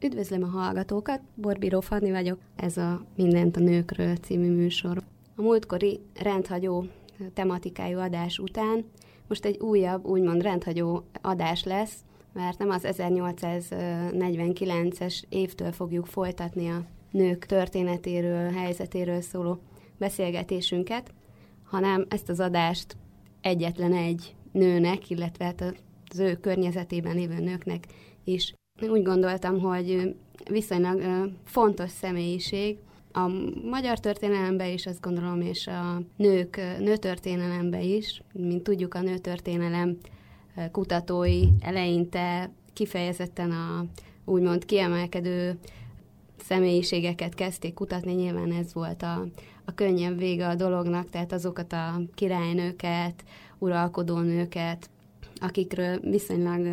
Üdvözlöm a hallgatókat, Borbíró Fanni vagyok, ez a Mindent a nőkről című műsor. A múltkori rendhagyó tematikájú adás után most egy újabb, úgymond rendhagyó adás lesz, mert nem az 1849-es évtől fogjuk folytatni a nők történetéről, helyzetéről szóló beszélgetésünket, hanem ezt az adást egyetlen egy nőnek, illetve hát az ő környezetében lévő nőknek is úgy gondoltam, hogy viszonylag fontos személyiség, a magyar történelemben is, azt gondolom, és a nők nőtörténelemben is, mint tudjuk, a nőtörténelem kutatói eleinte kifejezetten a úgymond kiemelkedő személyiségeket kezdték kutatni, nyilván ez volt a, a könnyebb vége a dolognak, tehát azokat a királynőket, uralkodónőket, akikről viszonylag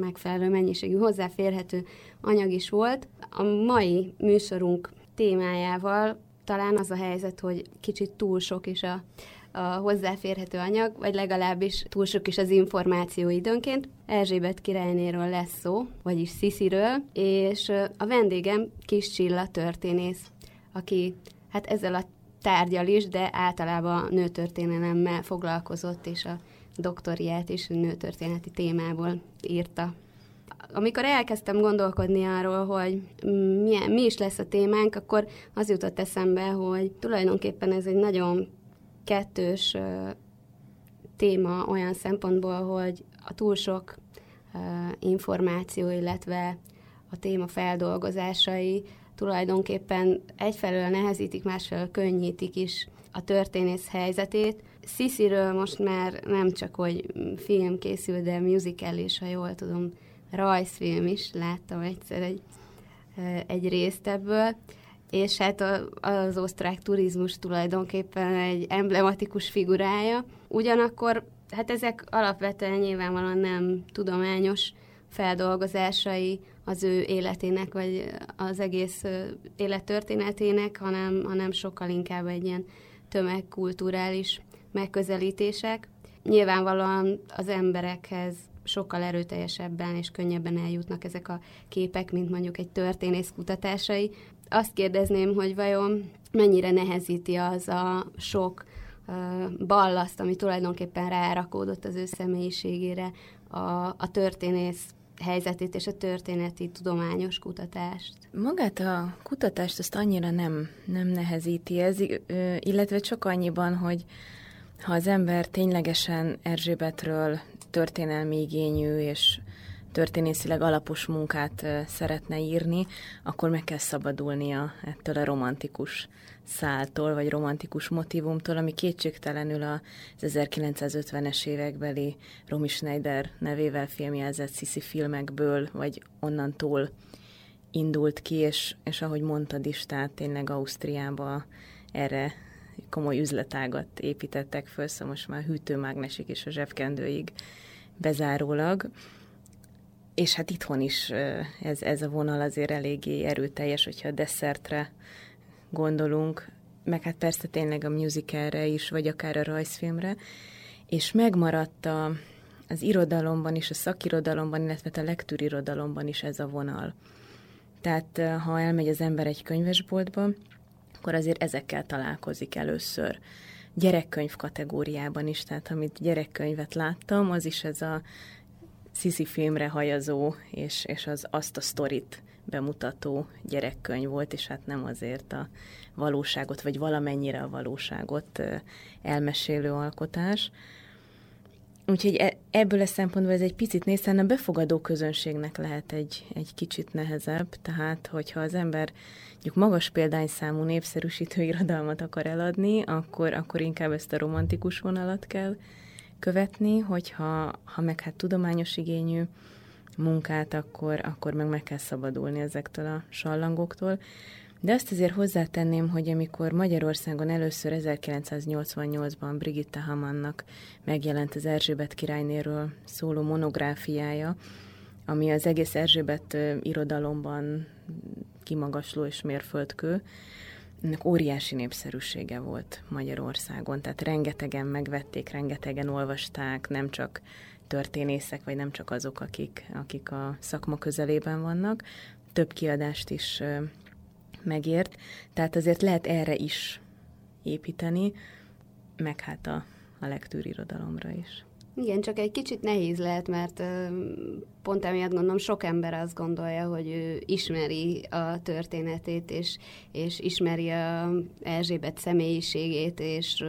megfelelő mennyiségű hozzáférhető anyag is volt. A mai műsorunk témájával talán az a helyzet, hogy kicsit túl sok is a, a hozzáférhető anyag, vagy legalábbis túl sok is az információ időnként. Erzsébet királynéről lesz szó, vagyis Szisziről, és a vendégem Kis Csilla történész, aki hát ezzel a tárgyal is, de általában nőtörténelemmel foglalkozott, és a doktoriát is nőtörténeti témából írta. Amikor elkezdtem gondolkodni arról, hogy milyen, mi is lesz a témánk, akkor az jutott eszembe, hogy tulajdonképpen ez egy nagyon kettős téma olyan szempontból, hogy a túl sok információ, illetve a téma feldolgozásai tulajdonképpen egyfelől nehezítik, másfelől könnyítik is a történész helyzetét, Sisiről most már nem csak, hogy film készül, de musical is, ha jól tudom, rajzfilm is, láttam egyszer egy, egy részt ebből, és hát az osztrák turizmus tulajdonképpen egy emblematikus figurája. Ugyanakkor hát ezek alapvetően nyilvánvalóan nem tudományos feldolgozásai az ő életének, vagy az egész élettörténetének, hanem, hanem sokkal inkább egy ilyen tömegkulturális megközelítések. Nyilvánvalóan az emberekhez sokkal erőteljesebben és könnyebben eljutnak ezek a képek, mint mondjuk egy történész kutatásai. Azt kérdezném, hogy vajon mennyire nehezíti az a sok ballaszt, ami tulajdonképpen rárakódott az ő személyiségére a, a történész helyzetét és a történeti tudományos kutatást. Magát a kutatást azt annyira nem, nem nehezíti ez, illetve csak annyiban, hogy ha az ember ténylegesen Erzsébetről történelmi igényű és történészileg alapos munkát szeretne írni, akkor meg kell szabadulnia ettől a romantikus száltól, vagy romantikus motivumtól, ami kétségtelenül az 1950-es évekbeli Romy Schneider nevével filmjelzett Sisi filmekből, vagy onnantól indult ki, és, és ahogy mondtad is, tehát tényleg Ausztriába erre komoly üzletágat építettek föl, szóval most már hűtőmágnesig és a zsebkendőig bezárólag. És hát itthon is ez, ez a vonal azért eléggé erőteljes, hogyha a desszertre gondolunk, meg hát persze tényleg a musicalre is, vagy akár a rajzfilmre, és megmaradt a, az irodalomban is, a szakirodalomban, illetve a lektűrirodalomban is ez a vonal. Tehát ha elmegy az ember egy könyvesboltba, akkor azért ezekkel találkozik először. Gyerekkönyv kategóriában is, tehát amit gyerekkönyvet láttam, az is ez a Sisi filmre hajazó, és, és az azt a sztorit bemutató gyerekkönyv volt, és hát nem azért a valóságot, vagy valamennyire a valóságot elmesélő alkotás. Úgyhogy e, ebből a szempontból ez egy picit nézzen, a befogadó közönségnek lehet egy, egy kicsit nehezebb, tehát hogyha az ember mondjuk magas példányszámú népszerűsítő irodalmat akar eladni, akkor, akkor inkább ezt a romantikus vonalat kell követni, hogyha ha meg hát tudományos igényű munkát, akkor, akkor meg meg kell szabadulni ezektől a sallangoktól. De azt azért hozzátenném, hogy amikor Magyarországon először 1988-ban Brigitte Hamannak megjelent az Erzsébet királynéről szóló monográfiája, ami az egész Erzsébet irodalomban kimagasló és mérföldkő, ennek óriási népszerűsége volt Magyarországon, tehát rengetegen megvették, rengetegen olvasták, nem csak történészek, vagy nem csak azok, akik, akik a szakma közelében vannak, több kiadást is megért, tehát azért lehet erre is építeni, meg hát a, a lektűrirodalomra is. Igen, csak egy kicsit nehéz lehet, mert pont emiatt gondolom sok ember azt gondolja, hogy ő ismeri a történetét, és, és ismeri a Erzsébet személyiségét, és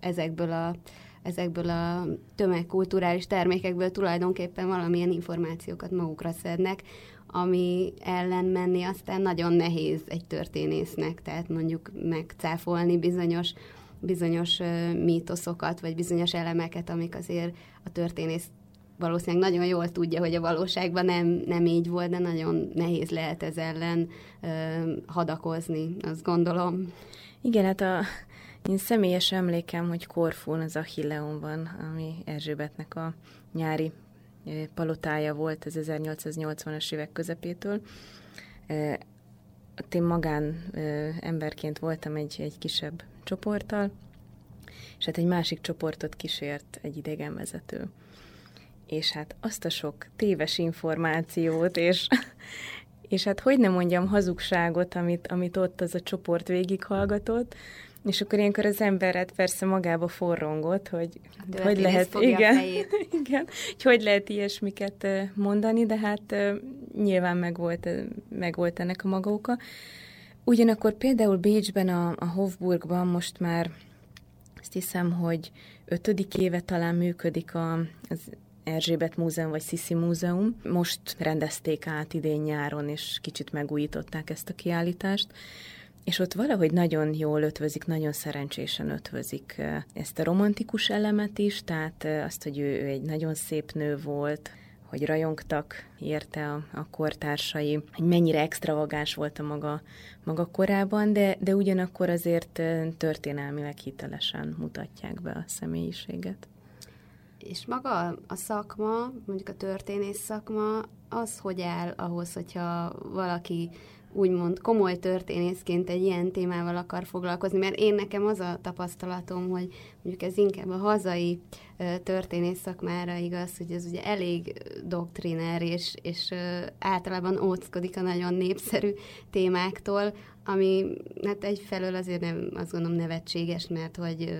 ezekből a ezekből a tömegkulturális termékekből tulajdonképpen valamilyen információkat magukra szednek, ami ellen menni aztán nagyon nehéz egy történésznek, tehát mondjuk megcáfolni bizonyos bizonyos mítoszokat, vagy bizonyos elemeket, amik azért a történész valószínűleg nagyon jól tudja, hogy a valóságban nem, nem így volt, de nagyon nehéz lehet ez ellen ö, hadakozni, azt gondolom. Igen, hát a, én személyes emlékem, hogy Korfún az Achilleon van, ami Erzsébetnek a nyári palotája volt az 1880-as évek közepétől. Én magán emberként voltam egy, egy kisebb csoporttal, és hát egy másik csoportot kísért egy idegenvezető. És hát azt a sok téves információt, és, és hát hogy nem mondjam hazugságot, amit, amit ott az a csoport végighallgatott, és akkor ilyenkor az emberet persze magába forrongott, hogy hát hogy lehet, igen, igen, hogy hogy lehet ilyesmiket mondani, de hát nyilván megvolt, megvolt ennek a maga oka. Ugyanakkor például Bécsben, a, a Hofburgban most már azt hiszem, hogy ötödik éve talán működik a, az Erzsébet Múzeum vagy Sziszi Múzeum. Most rendezték át idén nyáron, és kicsit megújították ezt a kiállítást. És ott valahogy nagyon jól ötvözik, nagyon szerencsésen ötvözik ezt a romantikus elemet is, tehát azt, hogy ő, ő egy nagyon szép nő volt, hogy rajongtak érte a, a kortársai, hogy mennyire extravagáns volt a maga, maga korában, de, de ugyanakkor azért történelmileg hitelesen mutatják be a személyiséget. És maga a szakma, mondjuk a történész szakma, az hogy áll ahhoz, hogyha valaki úgymond komoly történészként egy ilyen témával akar foglalkozni, mert én nekem az a tapasztalatom, hogy mondjuk ez inkább a hazai történész szakmára igaz, hogy ez ugye elég doktriner, és, és általában óckodik a nagyon népszerű témáktól, ami hát egyfelől azért nem, azt gondolom nevetséges, mert hogy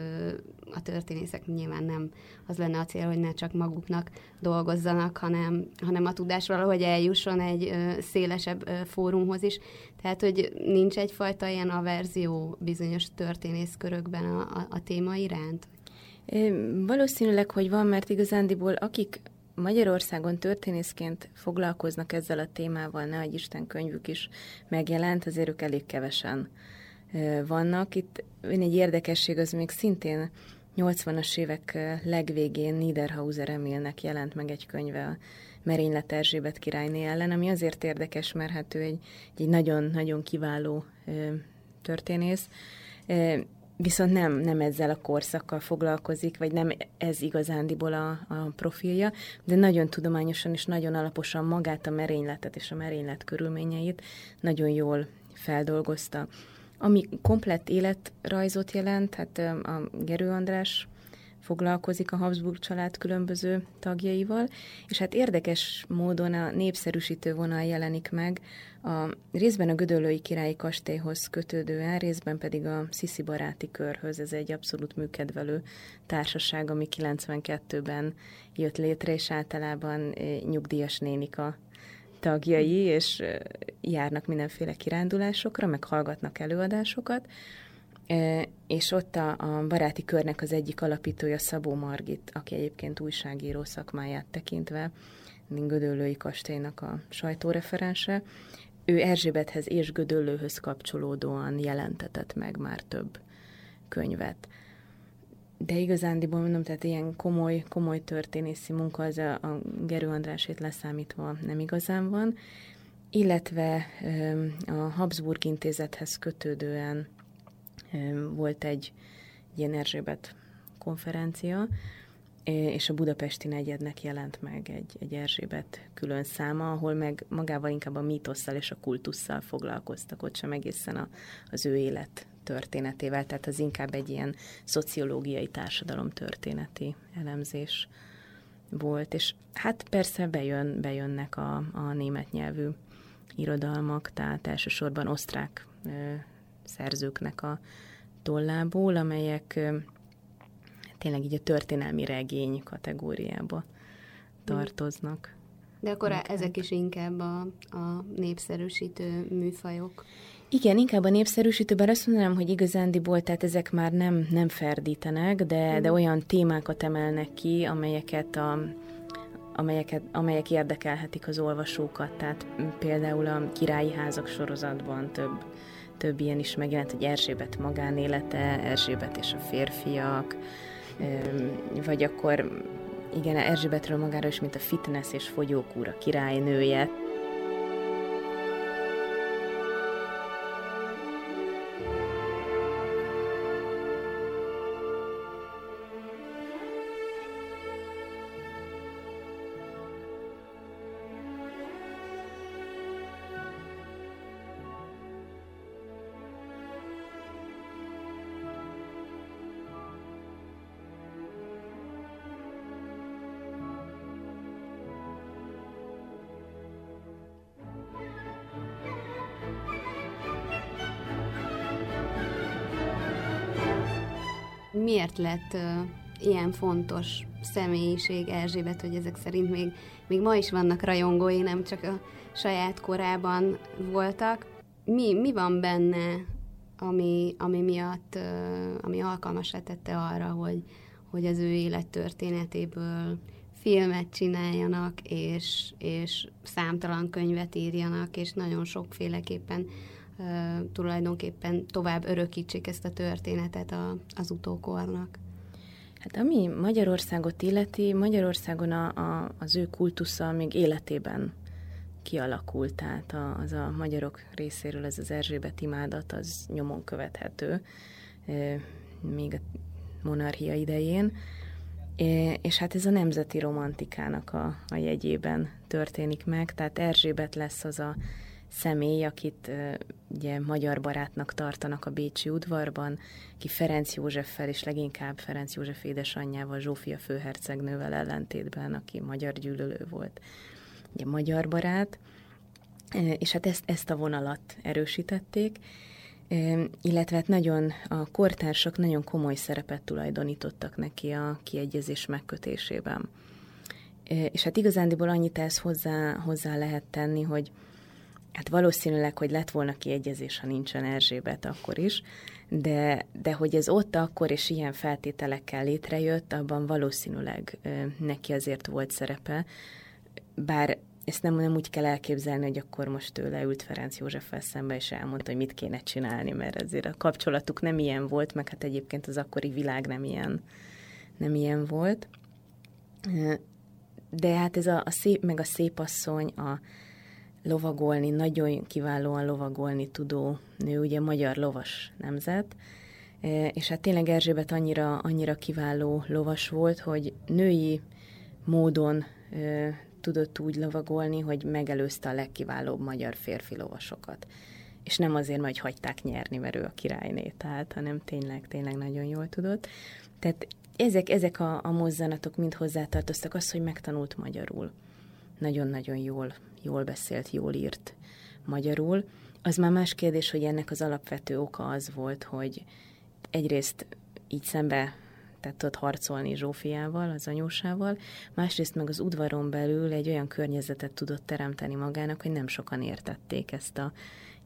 a történészek nyilván nem az lenne a cél, hogy ne csak maguknak dolgozzanak, hanem, hanem a tudás valahogy eljusson egy szélesebb fórumhoz is. Tehát, hogy nincs egyfajta ilyen averzió bizonyos történészkörökben a, a, a téma iránt? Valószínűleg, hogy van, mert igazándiból akik Magyarországon történészként foglalkoznak ezzel a témával, ne egy Isten könyvük is megjelent, azért ők elég kevesen vannak. Itt egy érdekesség, az még szintén 80-as évek legvégén Niederhauser Emilnek jelent meg egy könyve a Merénylet Erzsébet királyné ellen, ami azért érdekes, mert hát ő egy nagyon-nagyon kiváló történész, viszont nem, nem ezzel a korszakkal foglalkozik, vagy nem ez igazándiból a, a profilja, de nagyon tudományosan és nagyon alaposan magát a merényletet és a merénylet körülményeit nagyon jól feldolgozta. Ami komplett életrajzot jelent, hát a Gerő András foglalkozik a Habsburg család különböző tagjaival, és hát érdekes módon a népszerűsítő vonal jelenik meg a részben a Gödöllői Királyi Kastélyhoz kötődően, részben pedig a Sziszi Baráti Körhöz. Ez egy abszolút műkedvelő társaság, ami 92-ben jött létre, és általában nyugdíjas nénika tagjai, és járnak mindenféle kirándulásokra, meg hallgatnak előadásokat, és ott a, a baráti körnek az egyik alapítója Szabó Margit, aki egyébként újságíró szakmáját tekintve, Gödöllői kastélynak a sajtóreferense, ő Erzsébethez és Gödöllőhöz kapcsolódóan jelentetett meg már több könyvet. de igazándiból mondom, tehát ilyen komoly, komoly történészi munka az a, a Gerő Andrásét leszámítva nem igazán van, illetve a Habsburg intézethez kötődően volt egy ilyen Erzsébet konferencia, és a budapesti negyednek jelent meg egy, egy Erzsébet külön száma, ahol meg magával inkább a mítosszal és a kultusszal foglalkoztak, ott sem egészen a, az ő élet történetével, tehát az inkább egy ilyen szociológiai társadalom történeti elemzés volt, és hát persze bejön, bejönnek a, a német nyelvű irodalmak, tehát elsősorban osztrák szerzőknek a tollából, amelyek tényleg így a történelmi regény kategóriába tartoznak. De akkor inkább. ezek is inkább a, a népszerűsítő műfajok. Igen, inkább a népszerűsítőben azt mondanám, hogy igazándiból, tehát ezek már nem, nem ferdítenek, de, mm. de olyan témákat emelnek ki, amelyeket a, amelyeket, amelyek érdekelhetik az olvasókat. Tehát például a királyi házak sorozatban több, több ilyen is megjelent, hogy Erzsébet magánélete, Erzsébet és a férfiak, vagy akkor igen, Erzsébetről magára is, mint a fitness és fogyókúra királynője. Miért lett ilyen fontos személyiség Erzsébet, hogy ezek szerint még, még ma is vannak rajongói, nem csak a saját korában voltak. Mi, mi van benne, ami, ami miatt, ami alkalmasá tette arra, hogy, hogy az ő élettörténetéből filmet csináljanak, és, és számtalan könyvet írjanak, és nagyon sokféleképpen tulajdonképpen tovább örökítsék ezt a történetet a, az utókornak. Hát ami Magyarországot illeti, Magyarországon a, a, az ő kultusza még életében kialakult, tehát a, az a magyarok részéről ez az Erzsébet imádat, az nyomon követhető, még a monarchia idején, és hát ez a nemzeti romantikának a, a jegyében történik meg, tehát Erzsébet lesz az a személy, akit ugye magyar barátnak tartanak a Bécsi udvarban, ki Ferenc Józseffel és leginkább Ferenc József édesanyjával, Zsófia főhercegnővel ellentétben, aki magyar gyűlölő volt, ugye magyar barát, és hát ezt, ezt a vonalat erősítették, illetve hát nagyon a kortársak nagyon komoly szerepet tulajdonítottak neki a kiegyezés megkötésében. És hát igazándiból annyit ezt hozzá, hozzá lehet tenni, hogy Hát valószínűleg, hogy lett volna kiegyezés, ha nincsen Erzsébet akkor is, de, de hogy ez ott akkor és ilyen feltételekkel létrejött, abban valószínűleg ö, neki azért volt szerepe, bár ezt nem, nem úgy kell elképzelni, hogy akkor most ő leült Ferenc József szembe, és elmondta, hogy mit kéne csinálni, mert azért a kapcsolatuk nem ilyen volt, meg hát egyébként az akkori világ nem ilyen, nem ilyen volt. De hát ez a, a szép, meg a szép asszony, a, lovagolni, nagyon kiválóan lovagolni tudó nő, ugye magyar lovas nemzet, e, és hát tényleg Erzsébet annyira, annyira kiváló lovas volt, hogy női módon e, tudott úgy lovagolni, hogy megelőzte a legkiválóbb magyar férfi lovasokat. És nem azért, hogy hagyták nyerni, mert ő a királyné, tehát, hanem tényleg, tényleg nagyon jól tudott. Tehát ezek, ezek a, a mozzanatok mind hozzátartoztak az, hogy megtanult magyarul. Nagyon-nagyon jól jól beszélt, jól írt magyarul. Az már más kérdés, hogy ennek az alapvető oka az volt, hogy egyrészt így szembe tehát tudott harcolni Zsófiával, az anyósával, másrészt meg az udvaron belül egy olyan környezetet tudott teremteni magának, hogy nem sokan értették ezt a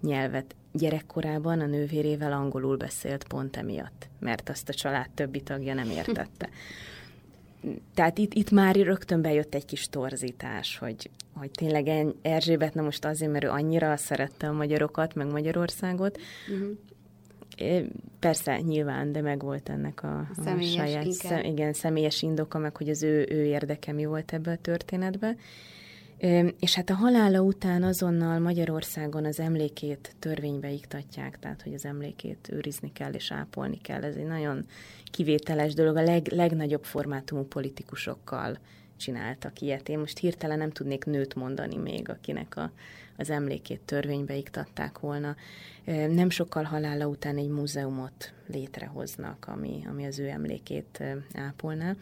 nyelvet. Gyerekkorában a nővérével angolul beszélt pont emiatt, mert azt a család többi tagja nem értette. tehát itt, itt már rögtön bejött egy kis torzítás, hogy, hogy tényleg Erzsébet, na most azért, mert ő annyira szerette a magyarokat, meg Magyarországot, uh-huh. Persze, nyilván, de meg volt ennek a, a saját, szem, igen, személyes indoka, meg hogy az ő, ő érdeke mi volt ebbe a történetbe. És hát a halála után azonnal Magyarországon az emlékét törvénybe iktatják, tehát hogy az emlékét őrizni kell és ápolni kell. Ez egy nagyon kivételes dolog, a leg, legnagyobb formátumú politikusokkal csináltak ilyet. Én most hirtelen nem tudnék nőt mondani még, akinek a, az emlékét törvénybe iktatták volna. Nem sokkal halála után egy múzeumot létrehoznak, ami, ami az ő emlékét ápolná.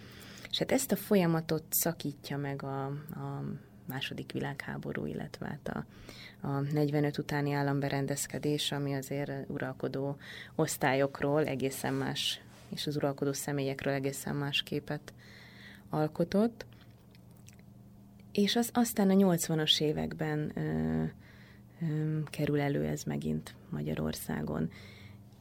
És hát ezt a folyamatot szakítja meg a, a második világháború, illetve hát a, a 45 utáni államberendezkedés, ami azért uralkodó osztályokról egészen más, és az uralkodó személyekről egészen más képet alkotott. És az, aztán a 80-as években ö, ö, kerül elő ez megint Magyarországon.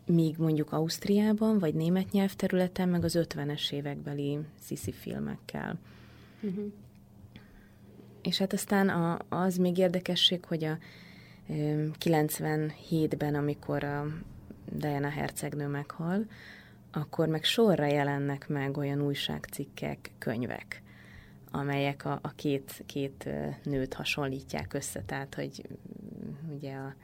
Míg mondjuk Ausztriában, vagy német nyelvterületen, meg az 50-es évekbeli sziszi filmekkel. Uh-huh. És hát aztán a, az még érdekesség, hogy a 97-ben, amikor a Diana hercegnő meghal, akkor meg sorra jelennek meg olyan újságcikkek, könyvek, amelyek a, a két, két nőt hasonlítják össze, tehát hogy mm, ugye a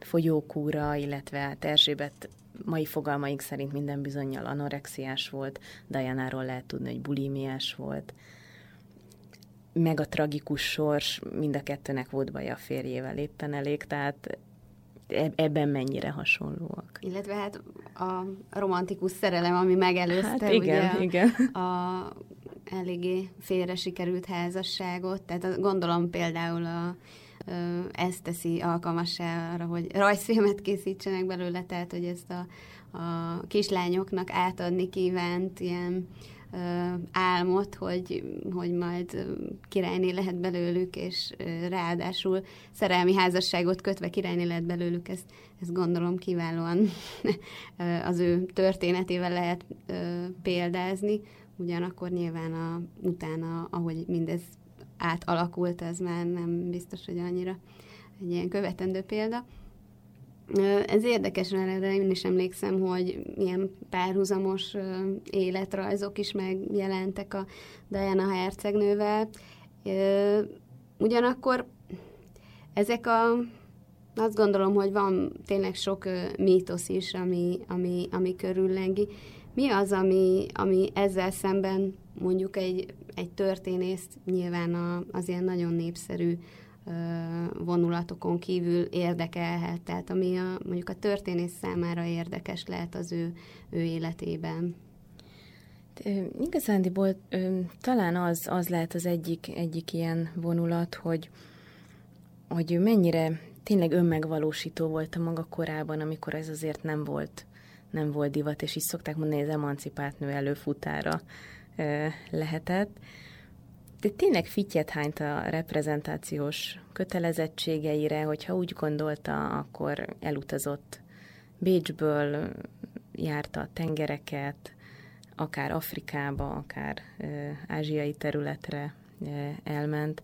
folyókúra, illetve hát Erzsébet mai fogalmaink szerint minden bizonyal anorexiás volt, Dajánáról lehet tudni, hogy bulimiás volt, meg a tragikus sors, mind a kettőnek volt baj a férjével éppen elég, tehát ebben mennyire hasonlóak. Illetve hát a romantikus szerelem, ami megelőzte hát igen, ugye igen. a eléggé félre sikerült házasságot, tehát gondolom például a, ezt teszi alkalmassá arra, hogy rajzfilmet készítsenek belőle, tehát hogy ezt a, a kislányoknak átadni kívánt ilyen álmot, hogy, hogy majd királyné lehet belőlük, és ráadásul szerelmi házasságot kötve királyné lehet belőlük, ezt, ezt gondolom kiválóan az ő történetével lehet példázni, ugyanakkor nyilván a, utána, ahogy mindez átalakult, ez már nem biztos, hogy annyira egy ilyen követendő példa. Ez érdekes, erre én is emlékszem, hogy ilyen párhuzamos életrajzok is megjelentek a Diana hercegnővel. Ugyanakkor ezek a azt gondolom, hogy van tényleg sok mítosz is, ami, ami, ami körüllengi. Mi az, ami, ami ezzel szemben mondjuk egy, egy történészt nyilván a, az ilyen nagyon népszerű vonulatokon kívül érdekelhet, tehát ami a, mondjuk a történész számára érdekes lehet az ő, ő életében. Igazándiból talán az, az lehet az egyik, egyik ilyen vonulat, hogy, hogy mennyire tényleg önmegvalósító volt a maga korában, amikor ez azért nem volt, nem volt divat, és így szokták mondani, hogy az emancipált nő előfutára lehetett de tényleg fityet hányt a reprezentációs kötelezettségeire, hogyha úgy gondolta, akkor elutazott Bécsből, járta a tengereket, akár Afrikába, akár ö, ázsiai területre ö, elment,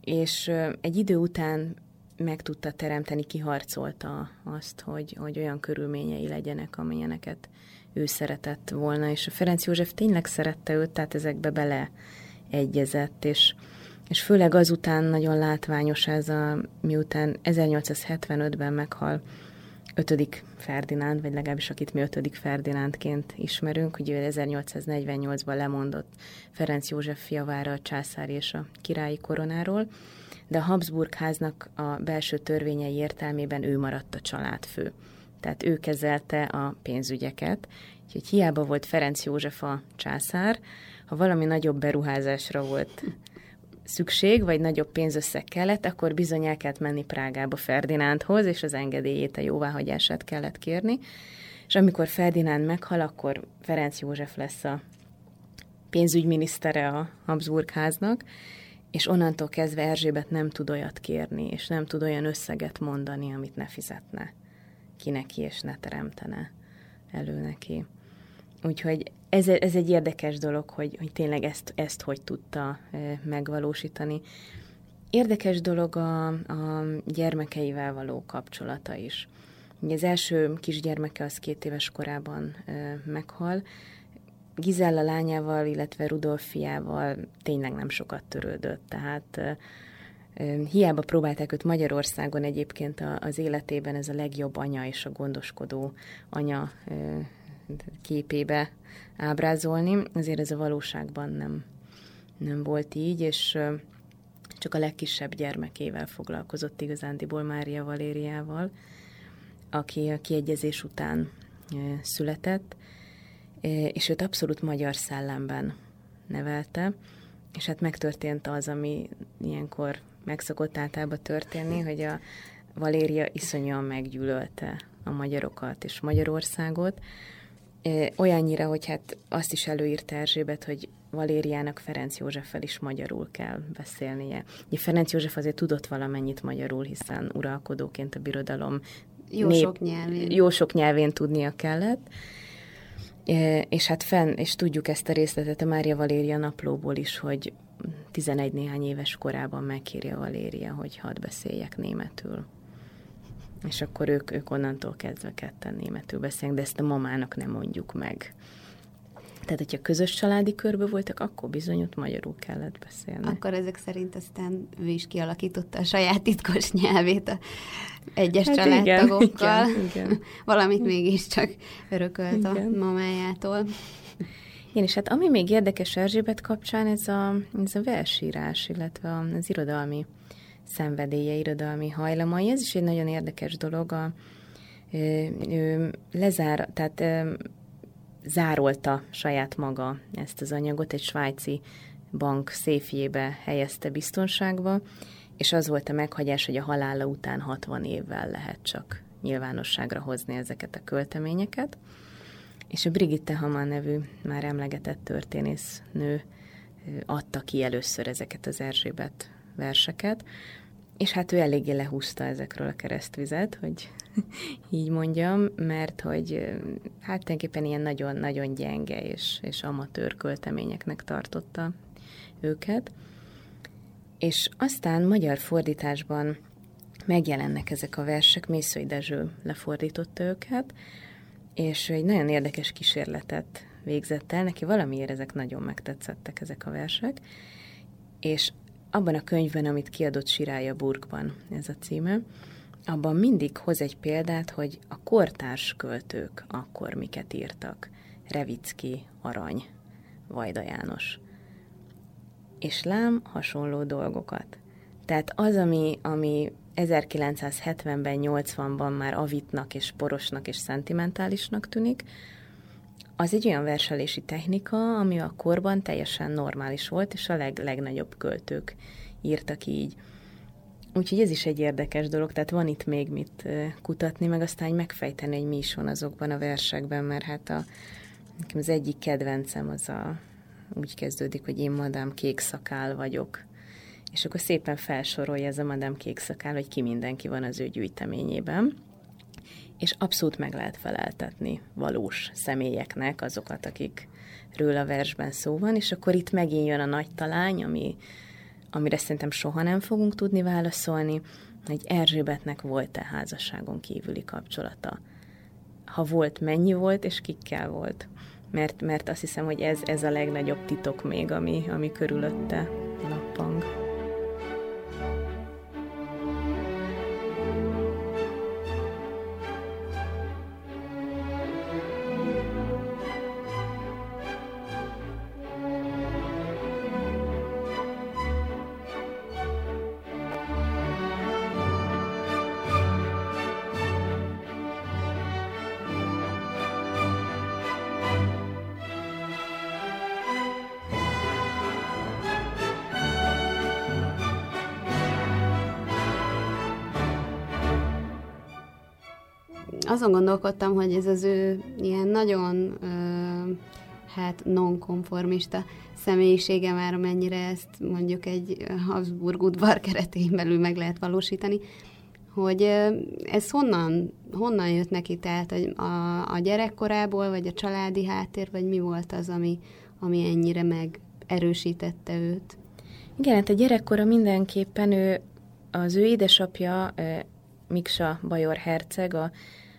és ö, egy idő után meg tudta teremteni, kiharcolta azt, hogy, hogy olyan körülményei legyenek, amilyeneket ő szeretett volna, és a Ferenc József tényleg szerette őt, tehát ezekbe bele egyezett, és, és főleg azután nagyon látványos ez a, miután 1875-ben meghal ötödik Ferdinánd, vagy legalábbis akit mi ötödik Ferdinándként ismerünk, ugye 1848-ban lemondott Ferenc József fiavára a császár és a királyi koronáról, de a Habsburg háznak a belső törvényei értelmében ő maradt a családfő. Tehát ő kezelte a pénzügyeket, úgyhogy hiába volt Ferenc József a császár, ha valami nagyobb beruházásra volt szükség, vagy nagyobb pénzösszeg kellett, akkor bizony el kellett menni Prágába Ferdinándhoz, és az engedélyét, a jóváhagyását kellett kérni. És amikor Ferdinánd meghal, akkor Ferenc József lesz a pénzügyminisztere a Habsburg háznak, és onnantól kezdve Erzsébet nem tud olyat kérni, és nem tud olyan összeget mondani, amit ne fizetne ki neki, és ne teremtene elő neki. Úgyhogy ez, ez egy érdekes dolog, hogy, hogy tényleg ezt, ezt hogy tudta megvalósítani. Érdekes dolog a, a gyermekeivel való kapcsolata is. Ugye az első kisgyermeke az két éves korában meghal, Gizella lányával, illetve Rudolf fiával tényleg nem sokat törődött, tehát hiába próbálták őt Magyarországon egyébként az életében ez a legjobb anya és a gondoskodó anya képébe ábrázolni, azért ez a valóságban nem, nem volt így, és csak a legkisebb gyermekével foglalkozott igazándiból Mária Valériával, aki a kiegyezés után született, és őt abszolút magyar szellemben nevelte, és hát megtörtént az, ami ilyenkor meg szokott általában történni, hogy a Valéria iszonyúan meggyűlölte a magyarokat és Magyarországot, olyannyira, hogy hát azt is előírta Erzsébet, hogy Valériának Ferenc Józseffel is magyarul kell beszélnie. Ugye Ferenc József azért tudott valamennyit magyarul, hiszen uralkodóként a birodalom jó nép, sok nyelvén. Jó sok nyelvén tudnia kellett. És hát fenn, és tudjuk ezt a részletet a Mária Valéria naplóból is, hogy 11 néhány éves korában megkérje Valéria, hogy hadd beszéljek németül. És akkor ők, ők onnantól kezdve ketten németül beszélnek, de ezt a mamának nem mondjuk meg. Tehát, hogyha közös családi körbe voltak, akkor bizony ott magyarul kellett beszélni. Akkor ezek szerint aztán ő is kialakította a saját titkos nyelvét a egyes hát családtagokkal. Igen, igen. Valamit mégiscsak örökölt igen. a mamájától. Igen, és hát ami még érdekes Erzsébet kapcsán, ez a, ez a versírás, illetve az irodalmi szenvedélye, irodalmi hajlamai. Ez is egy nagyon érdekes dolog. A, ő, ő lezár, tehát zárolta saját maga ezt az anyagot, egy svájci bank széfjébe helyezte biztonságba, és az volt a meghagyás, hogy a halála után 60 évvel lehet csak nyilvánosságra hozni ezeket a költeményeket. És a Brigitte Hamann nevű már emlegetett történész nő adta ki először ezeket az Erzsébet verseket, és hát ő eléggé lehúzta ezekről a keresztvizet, hogy így mondjam, mert hogy hát tulajdonképpen ilyen nagyon-nagyon gyenge és, és amatőr költeményeknek tartotta őket. És aztán magyar fordításban megjelennek ezek a versek, Mészői Dezső lefordította őket, és egy nagyon érdekes kísérletet végzett el, neki valamiért ezek nagyon megtetszettek ezek a versek, és abban a könyvben, amit kiadott Sirája Burgban, ez a címe, abban mindig hoz egy példát, hogy a kortárs költők akkor miket írtak. Revicki, Arany, Vajda János. És lám hasonló dolgokat. Tehát az, ami, ami 1970-ben, 80-ban már avitnak és porosnak és szentimentálisnak tűnik, az egy olyan verselési technika, ami a korban teljesen normális volt, és a leg, legnagyobb költők írtak így. Úgyhogy ez is egy érdekes dolog, tehát van itt még mit kutatni, meg aztán megfejteni, hogy mi is van azokban a versekben, mert hát a, nekem az egyik kedvencem az a, úgy kezdődik, hogy én Madám kék szakál vagyok. És akkor szépen felsorolja ez a Madám kék szakál, hogy ki mindenki van az ő gyűjteményében és abszolút meg lehet feleltetni valós személyeknek azokat, akikről a versben szó van, és akkor itt megint jön a nagy talány, ami, amire szerintem soha nem fogunk tudni válaszolni, hogy Erzsébetnek volt-e házasságon kívüli kapcsolata. Ha volt, mennyi volt, és kikkel volt. Mert, mert azt hiszem, hogy ez, ez a legnagyobb titok még, ami, ami körülötte lappang. Azon gondolkodtam, hogy ez az ő ilyen nagyon ö, hát nonkonformista személyisége már, mennyire ezt mondjuk egy Habsburg udvar keretén belül meg lehet valósítani, hogy ez honnan, honnan jött neki, tehát a, a gyerekkorából, vagy a családi háttér, vagy mi volt az, ami, ami ennyire megerősítette őt? Igen, hát a gyerekkora mindenképpen ő, az ő édesapja, Miksa Bajor herceg, a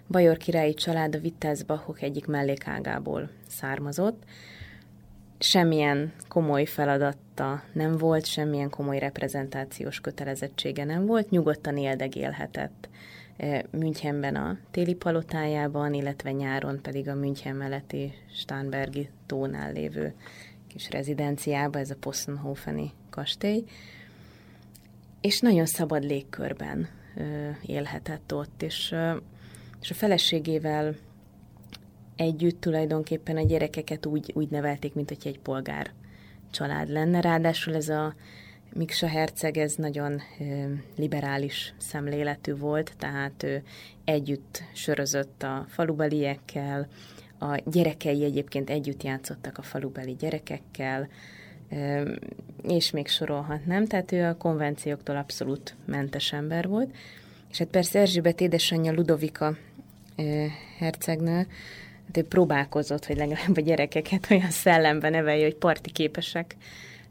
Bajor királyi család a Wittelsbachok egyik mellékágából származott. Semmilyen komoly feladatta nem volt, semmilyen komoly reprezentációs kötelezettsége nem volt, nyugodtan éldegélhetett eh, Münchenben a téli palotájában, illetve nyáron pedig a München melletti Stánbergi tónál lévő kis rezidenciába, ez a Possenhofeni kastély, és nagyon szabad légkörben élhetett ott, és, és a feleségével együtt tulajdonképpen a gyerekeket úgy, úgy nevelték, mint hogy egy polgár család lenne. Ráadásul ez a Miksa herceg, ez nagyon liberális szemléletű volt, tehát ő együtt sörözött a falubeliekkel, a gyerekei egyébként együtt játszottak a falubeli gyerekekkel, és még sorolhatnám, tehát ő a konvencióktól abszolút mentes ember volt. És hát persze Erzsébet édesanyja Ludovika hercegnő, hát ő próbálkozott, hogy legalább a gyerekeket olyan szellemben nevelje, hogy parti képesek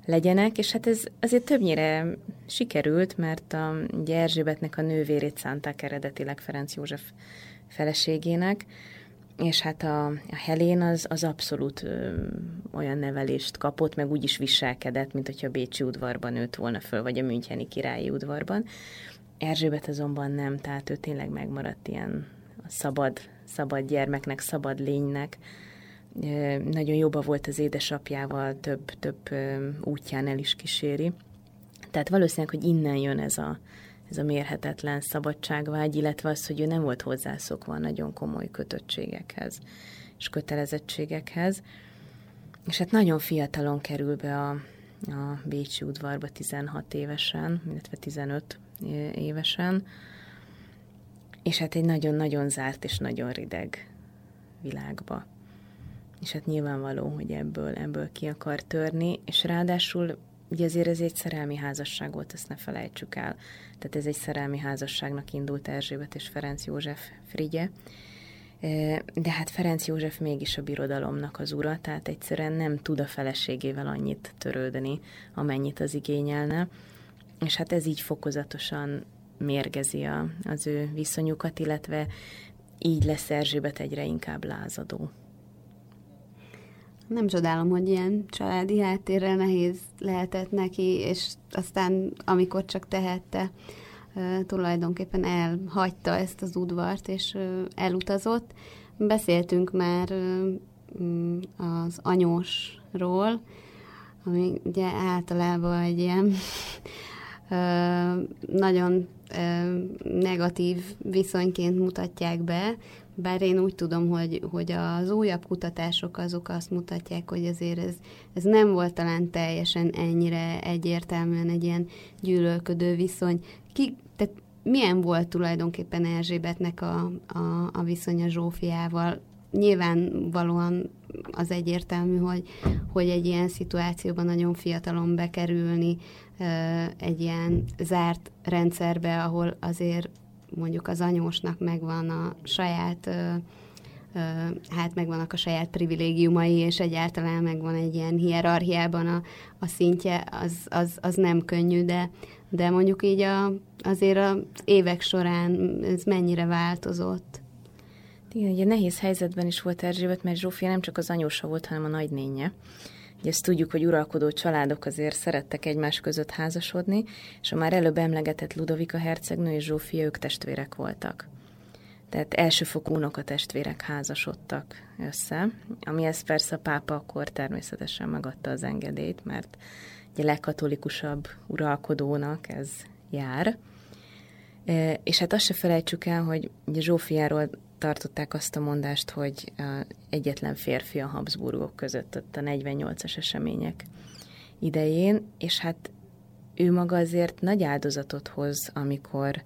legyenek, és hát ez azért többnyire sikerült, mert a, Erzsébetnek a nővérét szánták eredetileg Ferenc József feleségének, és hát a, a Helén az, az abszolút ö, olyan nevelést kapott, meg úgy is viselkedett, mint hogyha a Bécsi udvarban nőtt volna föl, vagy a Müncheni királyi udvarban. Erzsébet azonban nem, tehát ő tényleg megmaradt ilyen szabad, szabad gyermeknek, szabad lénynek. Nagyon jobba volt az édesapjával, több, több útján el is kíséri. Tehát valószínűleg, hogy innen jön ez a, ez a mérhetetlen szabadságvágy, illetve az, hogy ő nem volt hozzászokva nagyon komoly kötöttségekhez és kötelezettségekhez. És hát nagyon fiatalon kerül be a, a Bécsi udvarba 16 évesen, illetve 15 évesen, és hát egy nagyon-nagyon zárt és nagyon rideg világba. És hát nyilvánvaló, hogy ebből, ebből ki akar törni, és ráadásul ugye azért ez egy szerelmi házasság volt, ezt ne felejtsük el. Tehát ez egy szerelmi házasságnak indult Erzsébet és Ferenc József Frigye. De hát Ferenc József mégis a birodalomnak az ura, tehát egyszerűen nem tud a feleségével annyit törődni, amennyit az igényelne. És hát ez így fokozatosan mérgezi a, az ő viszonyukat, illetve így lesz Erzsébet egyre inkább lázadó. Nem csodálom, hogy ilyen családi háttérrel nehéz lehetett neki, és aztán amikor csak tehette, tulajdonképpen elhagyta ezt az udvart, és elutazott. Beszéltünk már mm, az anyósról, ami ugye általában egy ilyen nagyon negatív viszonyként mutatják be, bár én úgy tudom, hogy, hogy az újabb kutatások azok azt mutatják, hogy azért ez, ez nem volt talán teljesen ennyire egyértelműen egy ilyen gyűlölködő viszony. Ki, tehát milyen volt tulajdonképpen Erzsébetnek a, a, a viszonya Zsófiával? Nyilvánvalóan az egyértelmű, hogy, hogy egy ilyen szituációban nagyon fiatalon bekerülni egy ilyen zárt rendszerbe, ahol azért mondjuk az anyósnak megvan a saját hát megvannak a saját privilégiumai, és egyáltalán megvan egy ilyen hierarchiában a, a szintje, az, az, az nem könnyű, de, de mondjuk így a, azért az évek során ez mennyire változott. Igen, ugye nehéz helyzetben is volt Erzsébet, mert Zsófia nem csak az anyósa volt, hanem a nagynénye. Ugye ezt tudjuk, hogy uralkodó családok azért szerettek egymás között házasodni, és a már előbb emlegetett Ludovika hercegnő és Zsófia ők testvérek voltak. Tehát elsőfokú unokatestvérek házasodtak össze, ami ezt persze a pápa akkor természetesen megadta az engedélyt, mert ugye legkatolikusabb uralkodónak ez jár. És hát azt se felejtsük el, hogy ugye Zsófiáról tartották azt a mondást, hogy egyetlen férfi a Habsburgok között ott a 48-as események idején, és hát ő maga azért nagy áldozatot hoz, amikor,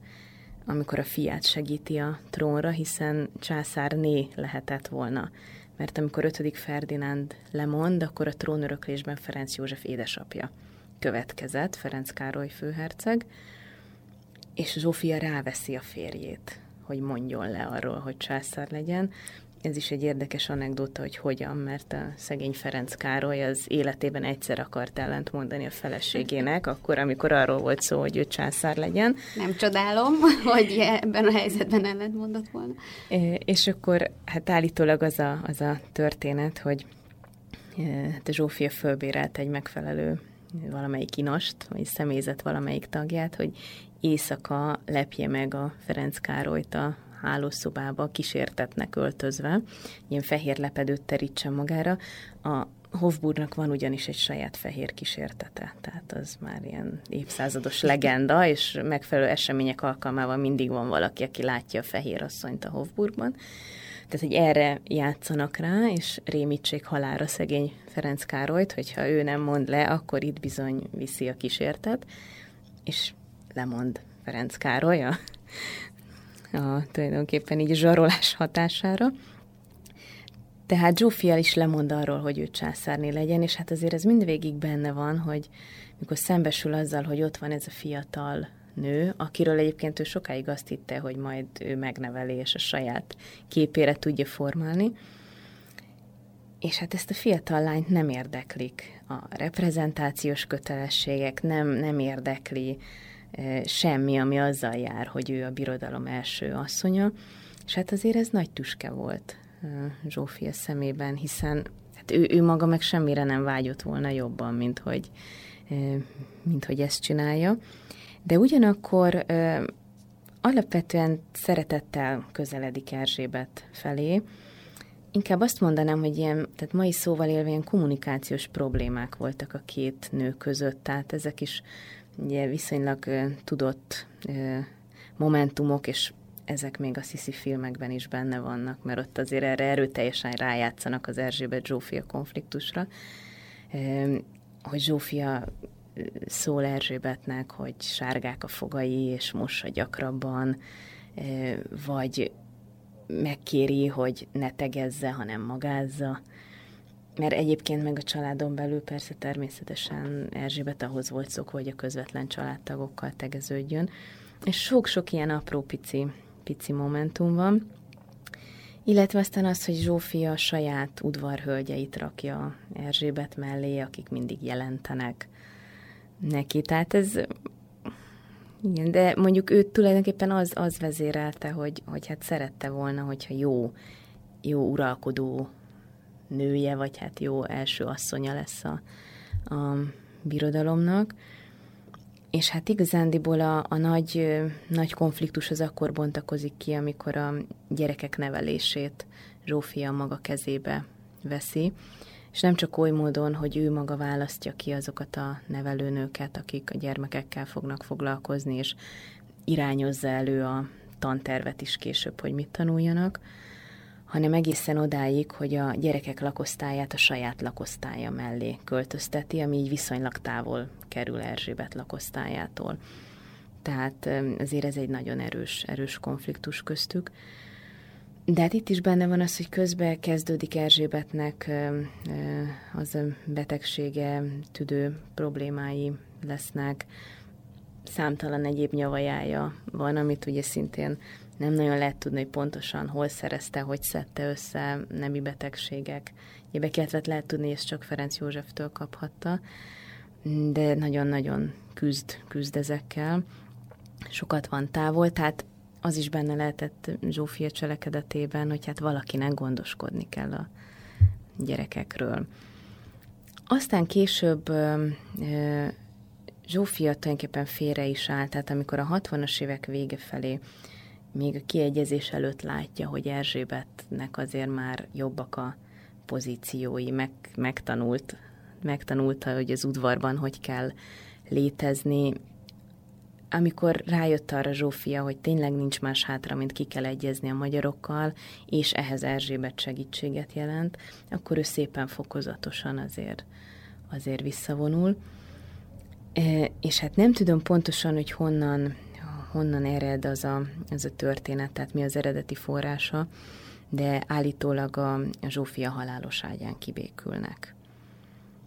amikor a fiát segíti a trónra, hiszen császárné lehetett volna. Mert amikor 5. Ferdinánd lemond, akkor a trónöröklésben Ferenc József édesapja következett, Ferenc Károly főherceg, és Zsófia ráveszi a férjét hogy mondjon le arról, hogy császár legyen, ez is egy érdekes anekdóta, hogy hogyan, mert a szegény Ferenc Károly az életében egyszer akart ellent mondani a feleségének, akkor, amikor arról volt szó, hogy ő császár legyen. Nem csodálom, hogy ebben a helyzetben ellent mondott volna. És akkor hát állítólag az a, az a történet, hogy hát Zsófia fölbérelt egy megfelelő valamelyik inast, vagy személyzet valamelyik tagját, hogy éjszaka lepje meg a Ferenc Károlyt a hálószobába kísértetnek öltözve, ilyen fehér lepedőt terítsen magára. A Hofburgnak van ugyanis egy saját fehér kísértete, tehát az már ilyen évszázados legenda, és megfelelő események alkalmával mindig van valaki, aki látja a fehér asszonyt a Hofburgban. Tehát, hogy erre játszanak rá, és rémítsék halára szegény Ferenc Károlyt, hogyha ő nem mond le, akkor itt bizony viszi a kísértet, és lemond Ferenc Károly a a, tulajdonképpen így zsarolás hatására. Tehát Zsófia is lemond arról, hogy ő császárné legyen, és hát azért ez mindvégig benne van, hogy mikor szembesül azzal, hogy ott van ez a fiatal nő, akiről egyébként ő sokáig azt hitte, hogy majd ő megneveli, és a saját képére tudja formálni. És hát ezt a fiatal lányt nem érdeklik a reprezentációs kötelességek, nem, nem érdekli semmi, ami azzal jár, hogy ő a birodalom első asszonya, és hát azért ez nagy tüske volt Zsófia szemében, hiszen hát ő, ő maga meg semmire nem vágyott volna jobban, mint hogy, mint hogy ezt csinálja. De ugyanakkor alapvetően szeretettel közeledik Erzsébet felé, Inkább azt mondanám, hogy ilyen, tehát mai szóval élve ilyen kommunikációs problémák voltak a két nő között, tehát ezek is ugye viszonylag uh, tudott uh, momentumok, és ezek még a Sisi filmekben is benne vannak, mert ott azért erre erőteljesen rájátszanak az Erzsébet Zsófia konfliktusra, hogy Zsófia szól Erzsébetnek, hogy sárgák a fogai, és mossa gyakrabban, vagy megkéri, hogy ne tegezze, hanem magázza. Mert egyébként meg a családon belül persze természetesen Erzsébet ahhoz volt szokva, hogy a közvetlen családtagokkal tegeződjön, és sok-sok ilyen apró pici, pici momentum van, illetve aztán az, hogy Zsófia a saját udvarhölgyeit rakja Erzsébet mellé, akik mindig jelentenek neki. Tehát ez, igen, de mondjuk őt tulajdonképpen az, az vezérelte, hogy, hogy hát szerette volna, hogyha jó, jó uralkodó nője, vagy hát jó első asszonya lesz a, a birodalomnak. És hát igazándiból a, a nagy, nagy konfliktus az akkor bontakozik ki, amikor a gyerekek nevelését Zsófia maga kezébe veszi, és nem csak oly módon, hogy ő maga választja ki azokat a nevelőnőket, akik a gyermekekkel fognak foglalkozni, és irányozza elő a tantervet is később, hogy mit tanuljanak, hanem egészen odáig, hogy a gyerekek lakosztályát a saját lakosztálya mellé költözteti, ami így viszonylag távol kerül Erzsébet lakosztályától. Tehát azért ez egy nagyon erős, erős konfliktus köztük. De hát itt is benne van az, hogy közben kezdődik Erzsébetnek az betegsége, tüdő problémái lesznek, számtalan egyéb nyavajája van, amit ugye szintén nem nagyon lehet tudni, hogy pontosan hol szerezte, hogy szedte össze nemi betegségek. Egyébként lehet tudni, hogy ezt csak Ferenc Józseftől kaphatta, de nagyon-nagyon küzd, küzd ezekkel. Sokat van távol, tehát az is benne lehetett Zsófia cselekedetében, hogy hát valakinek gondoskodni kell a gyerekekről. Aztán később Zsófia tulajdonképpen félre is állt, tehát amikor a 60-as évek vége felé még a kiegyezés előtt látja, hogy Erzsébetnek azért már jobbak a pozíciói, meg, megtanult, megtanulta, hogy az udvarban hogy kell létezni. Amikor rájött arra Zsófia, hogy tényleg nincs más hátra, mint ki kell egyezni a magyarokkal, és ehhez Erzsébet segítséget jelent, akkor ő szépen fokozatosan azért, azért visszavonul. E, és hát nem tudom pontosan, hogy honnan honnan ered az a, az a történet, tehát mi az eredeti forrása, de állítólag a, Zsófia halálos ágyán kibékülnek.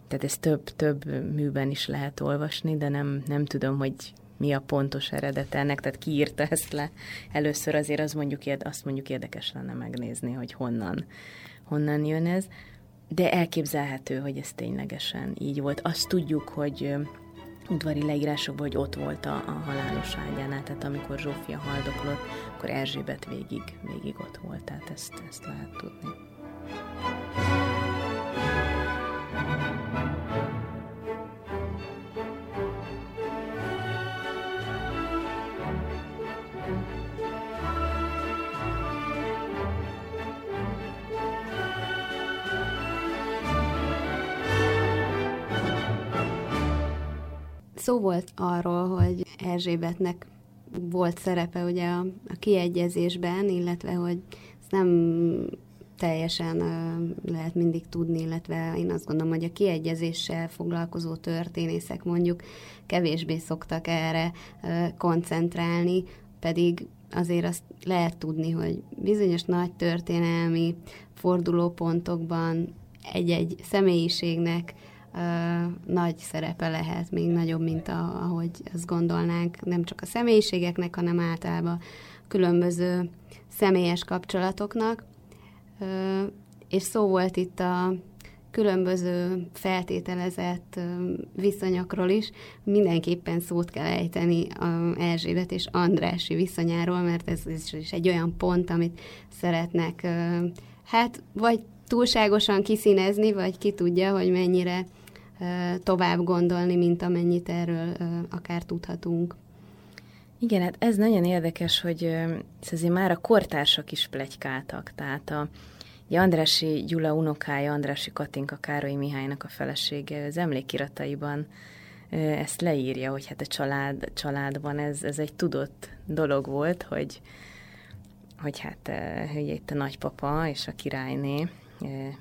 Tehát ezt több, több műben is lehet olvasni, de nem, nem tudom, hogy mi a pontos eredet ennek, tehát ki írta ezt le először, azért az mondjuk, azt mondjuk érdekes lenne megnézni, hogy honnan, honnan jön ez. De elképzelhető, hogy ez ténylegesen így volt. Azt tudjuk, hogy udvari leírásokban, hogy ott volt a, a halálos ágyánál, tehát amikor Zsófia haldoklott, akkor Erzsébet végig, végig ott volt, tehát ezt, ezt lehet tudni. Szó volt arról, hogy Erzsébetnek volt szerepe ugye a, a kiegyezésben, illetve hogy ezt nem teljesen uh, lehet mindig tudni, illetve én azt gondolom, hogy a kiegyezéssel foglalkozó történészek mondjuk kevésbé szoktak erre uh, koncentrálni, pedig azért azt lehet tudni, hogy bizonyos nagy történelmi fordulópontokban egy-egy személyiségnek nagy szerepe lehet, még nagyobb, mint a, ahogy azt gondolnánk, nem csak a személyiségeknek, hanem általában különböző személyes kapcsolatoknak. És szó volt itt a különböző feltételezett viszonyokról is. Mindenképpen szót kell ejteni a Erzsébet és Andrási viszonyáról, mert ez, ez is egy olyan pont, amit szeretnek hát vagy túlságosan kiszínezni, vagy ki tudja, hogy mennyire tovább gondolni, mint amennyit erről akár tudhatunk. Igen, hát ez nagyon érdekes, hogy ez azért már a kortársak is plegykáltak, tehát a ugye Andrási Gyula unokája, Andrási Katinka Károly Mihálynak a felesége, az emlékirataiban ezt leírja, hogy hát a család, családban ez, ez egy tudott dolog volt, hogy, hogy hát hogy itt a nagypapa és a királyné,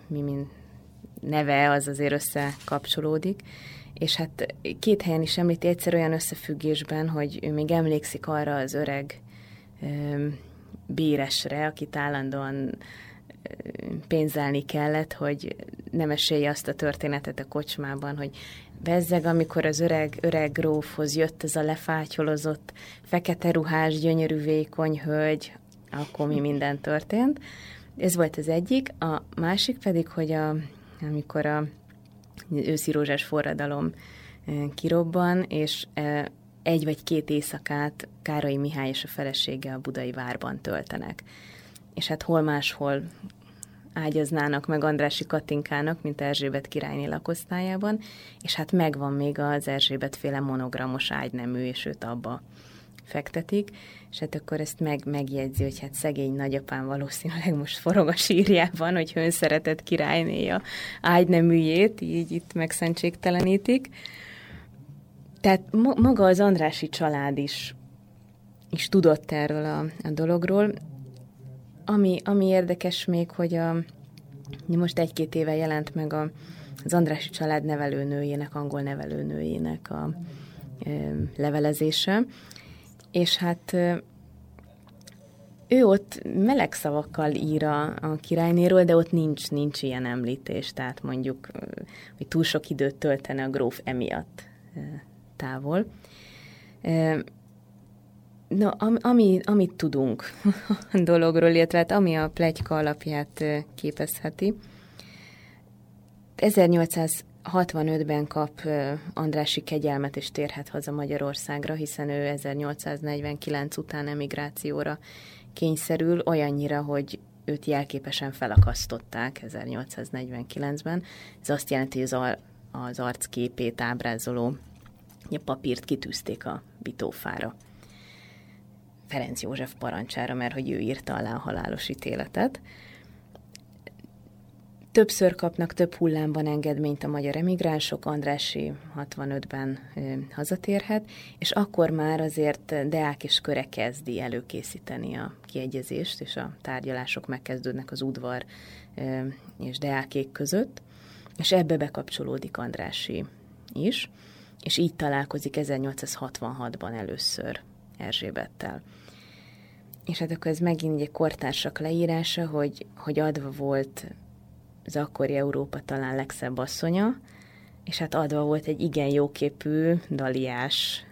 mi, mint neve az azért összekapcsolódik, és hát két helyen is említi egyszer olyan összefüggésben, hogy ő még emlékszik arra az öreg ö, béresre, akit állandóan pénzelni kellett, hogy nem esélye azt a történetet a kocsmában, hogy bezzeg, amikor az öreg, öreg grófhoz jött ez a lefátyolozott, fekete ruhás, gyönyörű, vékony hölgy, akkor mi minden történt. Ez volt az egyik. A másik pedig, hogy a amikor a őszi rózsás forradalom kirobban, és egy vagy két éjszakát Károly Mihály és a felesége a budai várban töltenek. És hát hol máshol ágyaznának meg Andrási Katinkának, mint Erzsébet királyné lakosztályában, és hát megvan még az Erzsébet féle monogramos ágynemű, és őt abba fektetik, és hát akkor ezt meg, megjegyzi, hogy hát szegény nagyapám valószínűleg most forog a sírjában, hogy szeretett királyné a ágyneműjét, így itt megszentségtelenítik. Tehát maga az Andrási család is, is tudott erről a, a dologról. Ami, ami érdekes még, hogy a, most egy-két éve jelent meg a, az Andrási család nevelőnőjének, angol nevelőnőjének a ö, levelezése, és hát ő ott meleg szavakkal ír a, a királynéről, de ott nincs, nincs ilyen említés, tehát mondjuk, hogy túl sok időt töltene a gróf emiatt távol. No, ami, amit tudunk a dologról, illetve hát ami a plegyka alapját képezheti, 1800 65-ben kap Andrási kegyelmet és térhet haza Magyarországra, hiszen ő 1849 után emigrációra kényszerül, olyannyira, hogy őt jelképesen felakasztották 1849-ben. Ez azt jelenti, hogy az, az arcképét ábrázoló papírt kitűzték a bitófára. Ferenc József parancsára, mert hogy ő írta alá a halálos ítéletet. Többször kapnak több hullámban engedményt a magyar emigránsok, Andrási 65-ben ö, hazatérhet, és akkor már azért Deák és köre kezdi előkészíteni a kiegyezést, és a tárgyalások megkezdődnek az udvar és Deákék között, és ebbe bekapcsolódik Andrási is, és így találkozik 1866-ban először Erzsébettel. És hát akkor ez megint egy kortársak leírása, hogy, hogy adva volt az akkori Európa talán legszebb asszonya, és hát adva volt egy igen jóképű, daliás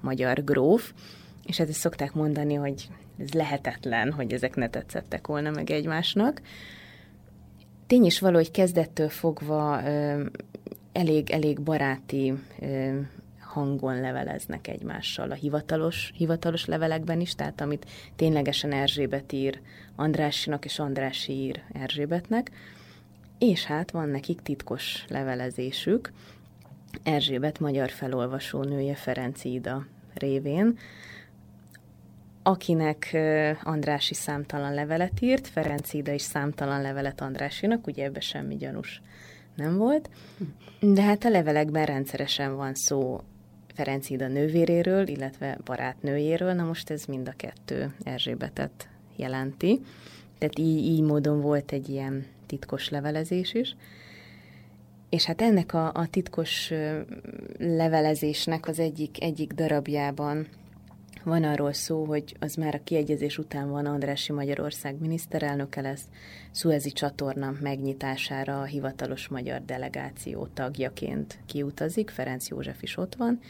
magyar gróf, és hát ezt szokták mondani, hogy ez lehetetlen, hogy ezek ne tetszettek volna meg egymásnak. Tény is való, hogy kezdettől fogva ö, elég, elég baráti ö, hangon leveleznek egymással a hivatalos, hivatalos levelekben is, tehát amit ténylegesen Erzsébet ír Andrásinak, és Andrási ír Erzsébetnek, és hát van nekik titkos levelezésük, Erzsébet magyar felolvasó nője Ferenc Ida révén, akinek Andrási számtalan levelet írt, Ferenc Ida is számtalan levelet Andrásinak, ugye ebbe semmi gyanús nem volt, de hát a levelekben rendszeresen van szó Ferenc Ida nővéréről, illetve barátnőjéről, na most ez mind a kettő Erzsébetet jelenti. Tehát így, így módon volt egy ilyen titkos levelezés is. És hát ennek a, a titkos levelezésnek az egyik, egyik darabjában van arról szó, hogy az már a kiegyezés után van Andrási Magyarország miniszterelnöke lesz, Szuezi csatorna megnyitására a hivatalos magyar delegáció tagjaként kiutazik, Ferenc József is ott van,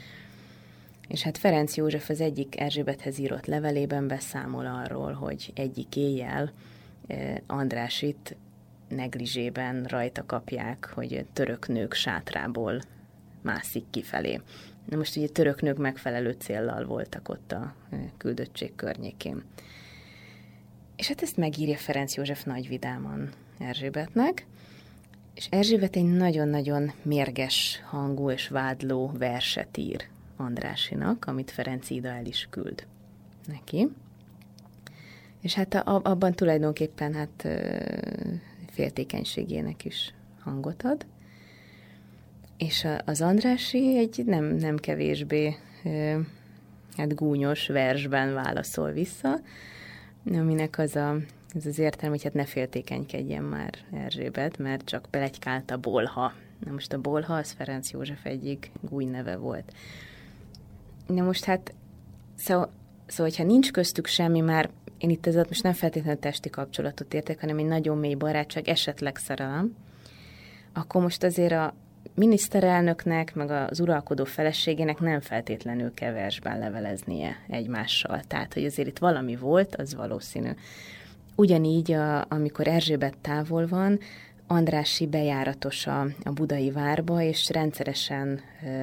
és hát Ferenc József az egyik Erzsébethez írott levelében beszámol arról, hogy egyik éjjel Andrásit neglizsében rajta kapják, hogy török nők sátrából mászik kifelé. Na most ugye török nők megfelelő céllal voltak ott a küldöttség környékén. És hát ezt megírja Ferenc József nagyvidáman Erzsébetnek, és Erzsébet egy nagyon-nagyon mérges hangú és vádló verset ír Andrásinak, amit Ferenc Ida el is küld neki. És hát abban tulajdonképpen hát féltékenységének is hangot ad. És az Andrási egy nem, nem kevésbé hát gúnyos versben válaszol vissza, aminek az a, ez az értelme, hogy hát ne féltékenykedjen már Erzsébet, mert csak belegykált a bolha. Na most a bolha az Ferenc József egyik gúny neve volt. Na most hát, szóval, szóval hogyha nincs köztük semmi már, én itt ezzel most nem feltétlenül testi kapcsolatot értek, hanem egy nagyon mély barátság, esetleg szerelem, akkor most azért a miniszterelnöknek, meg az uralkodó feleségének nem feltétlenül keversben leveleznie egymással. Tehát, hogy azért itt valami volt, az valószínű. Ugyanígy, a, amikor Erzsébet távol van, Andrási bejáratos a, a budai várba, és rendszeresen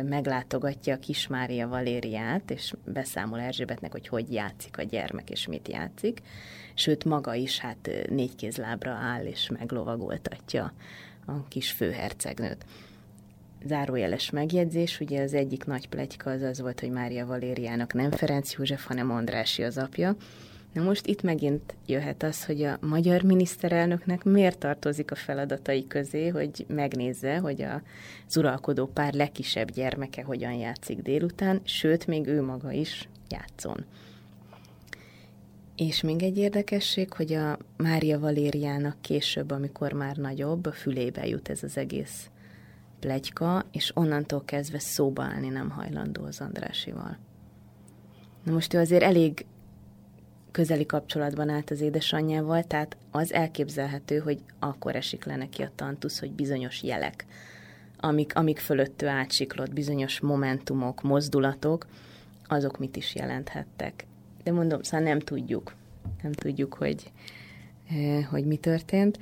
meglátogatja a Kismária Valériát, és beszámol Erzsébetnek, hogy hogy játszik a gyermek, és mit játszik. Sőt, maga is hát négy kézlábra áll, és meglovagoltatja a kis főhercegnőt. Zárójeles megjegyzés, ugye az egyik nagy pletyka az az volt, hogy Mária Valériának nem Ferenc József, hanem Andrási az apja, Na most itt megint jöhet az, hogy a magyar miniszterelnöknek miért tartozik a feladatai közé, hogy megnézze, hogy az uralkodó pár legkisebb gyermeke hogyan játszik délután, sőt, még ő maga is játszon. És még egy érdekesség, hogy a Mária Valériának később, amikor már nagyobb, a fülébe jut ez az egész plegyka, és onnantól kezdve szóba állni nem hajlandó az Andrásival. Na most ő azért elég közeli kapcsolatban állt az édesanyjával, tehát az elképzelhető, hogy akkor esik le neki a tantusz, hogy bizonyos jelek, amik, amik fölött ő átsiklott, bizonyos momentumok, mozdulatok, azok mit is jelenthettek. De mondom, szóval nem tudjuk. Nem tudjuk, hogy, eh, hogy mi történt.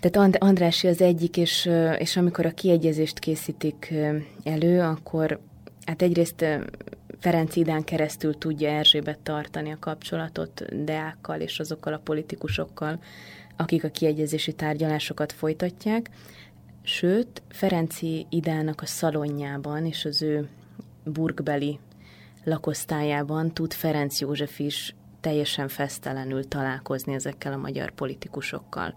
Tehát Andrási az egyik, és, és amikor a kiegyezést készítik elő, akkor hát egyrészt Ferenc Idán keresztül tudja Erzsébet tartani a kapcsolatot Deákkal és azokkal a politikusokkal, akik a kiegyezési tárgyalásokat folytatják. Sőt, Ferenci Idának a szalonjában és az ő burgbeli lakosztályában tud Ferenc József is teljesen fesztelenül találkozni ezekkel a magyar politikusokkal.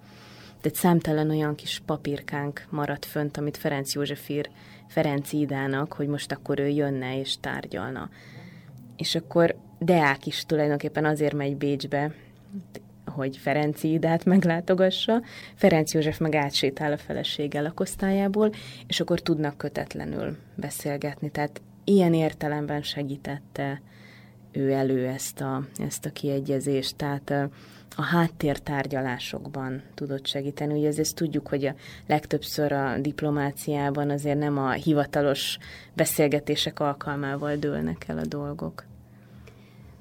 Tehát számtalan olyan kis papírkánk maradt fönt, amit Ferenc József ír Ferenc Idának, hogy most akkor ő jönne és tárgyalna. És akkor Deák is tulajdonképpen azért megy Bécsbe, hogy Ferenc Idát meglátogassa, Ferenc József meg átsétál a felesége lakosztályából, és akkor tudnak kötetlenül beszélgetni. Tehát ilyen értelemben segítette ő elő ezt a, ezt a kiegyezést, tehát a háttértárgyalásokban tudott segíteni. Ugye ezt tudjuk, hogy a legtöbbször a diplomáciában azért nem a hivatalos beszélgetések alkalmával dőlnek el a dolgok.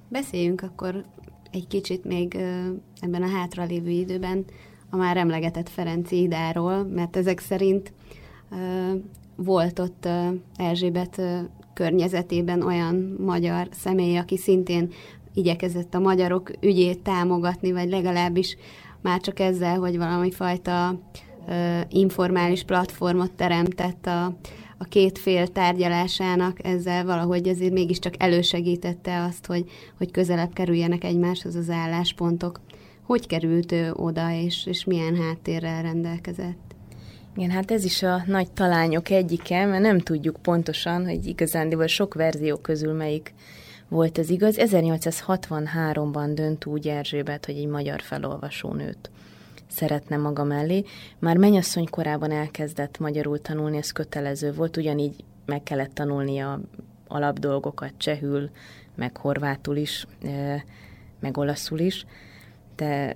Beszéljünk akkor egy kicsit még ebben a hátralévő időben a már emlegetett Ferenci idáról, mert ezek szerint volt ott Erzsébet környezetében olyan magyar személy, aki szintén igyekezett a magyarok ügyét támogatni, vagy legalábbis már csak ezzel, hogy valami fajta informális platformot teremtett a, a két fél tárgyalásának, ezzel valahogy azért mégiscsak elősegítette azt, hogy, hogy közelebb kerüljenek egymáshoz az álláspontok. Hogy került ő oda, és, és milyen háttérrel rendelkezett? Igen, hát ez is a nagy talányok egyike, mert nem tudjuk pontosan, hogy igazándiból sok verzió közül melyik volt ez igaz. 1863-ban dönt úgy Erzsébet, hogy egy magyar felolvasónőt szeretne maga mellé. Már mennyasszony korában elkezdett magyarul tanulni, ez kötelező volt, ugyanígy meg kellett tanulnia alapdolgokat csehül, meg horvátul is, meg olaszul is. De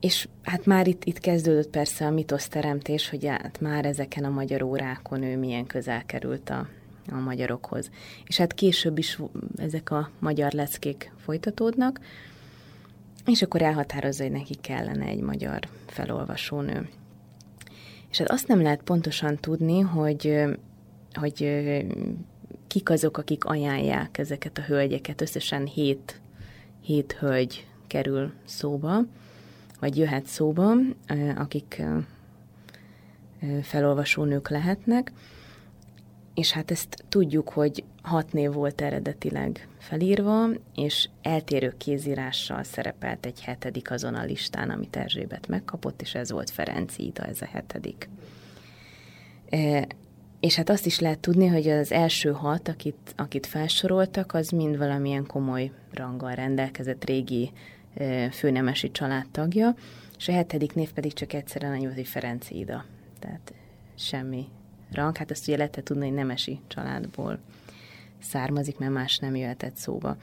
és hát már itt, itt kezdődött persze a mitoszteremtés, hogy hát már ezeken a magyar órákon ő milyen közel került a, a magyarokhoz. És hát később is ezek a magyar leckék folytatódnak, és akkor elhatározza, hogy neki kellene egy magyar felolvasónő. És hát azt nem lehet pontosan tudni, hogy, hogy kik azok, akik ajánlják ezeket a hölgyeket. Összesen hét, hét hölgy kerül szóba, vagy jöhet szóba, akik felolvasónők lehetnek, és hát ezt tudjuk, hogy hat név volt eredetileg felírva, és eltérő kézírással szerepelt egy hetedik azon a listán, amit Erzsébet megkapott, és ez volt Ferenc Ida, ez a hetedik. E, és hát azt is lehet tudni, hogy az első hat, akit, akit felsoroltak, az mind valamilyen komoly ranggal rendelkezett régi e, főnemesi családtagja, és a hetedik név pedig csak egyszerűen annyi volt, hogy Ferenc Ida. Tehát semmi rang, hát ezt ugye lehetett tudni, hogy nemesi családból származik, mert más nem jöhetett szóba.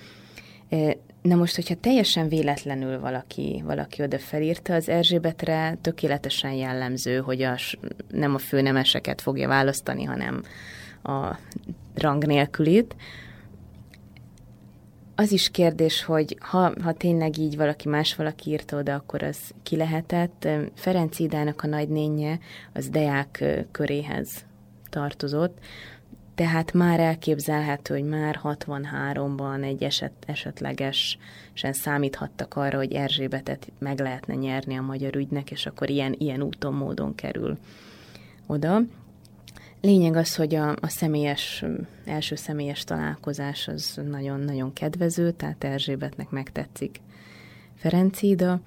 Na most, hogyha teljesen véletlenül valaki, valaki oda felírta, az Erzsébetre tökéletesen jellemző, hogy a, nem a főnemeseket fogja választani, hanem a rang nélkülit. Az is kérdés, hogy ha, ha tényleg így valaki más valaki írta oda, akkor az ki lehetett. Ferenc Idának a nagynénye az Deák köréhez tartozott, tehát már elképzelhető, hogy már 63-ban egy eset, esetlegesen számíthattak arra, hogy Erzsébetet meg lehetne nyerni a magyar ügynek, és akkor ilyen, ilyen úton, módon kerül oda. Lényeg az, hogy a, a személyes, első személyes találkozás az nagyon-nagyon kedvező, tehát Erzsébetnek megtetszik Ferencida,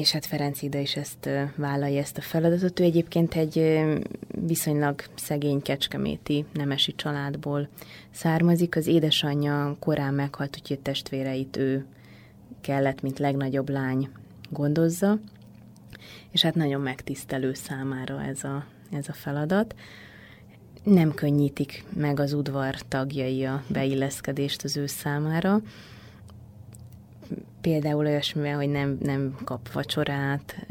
és hát Ferenc Ida is ezt vállalja, ezt a feladatot. Ő egyébként egy viszonylag szegény kecskeméti nemesi családból származik. Az édesanyja korán meghalt, úgyhogy testvéreit ő kellett, mint legnagyobb lány gondozza, és hát nagyon megtisztelő számára ez a, ez a feladat. Nem könnyítik meg az udvar tagjai a beilleszkedést az ő számára, például olyasmivel, hogy nem, nem kap vacsorát,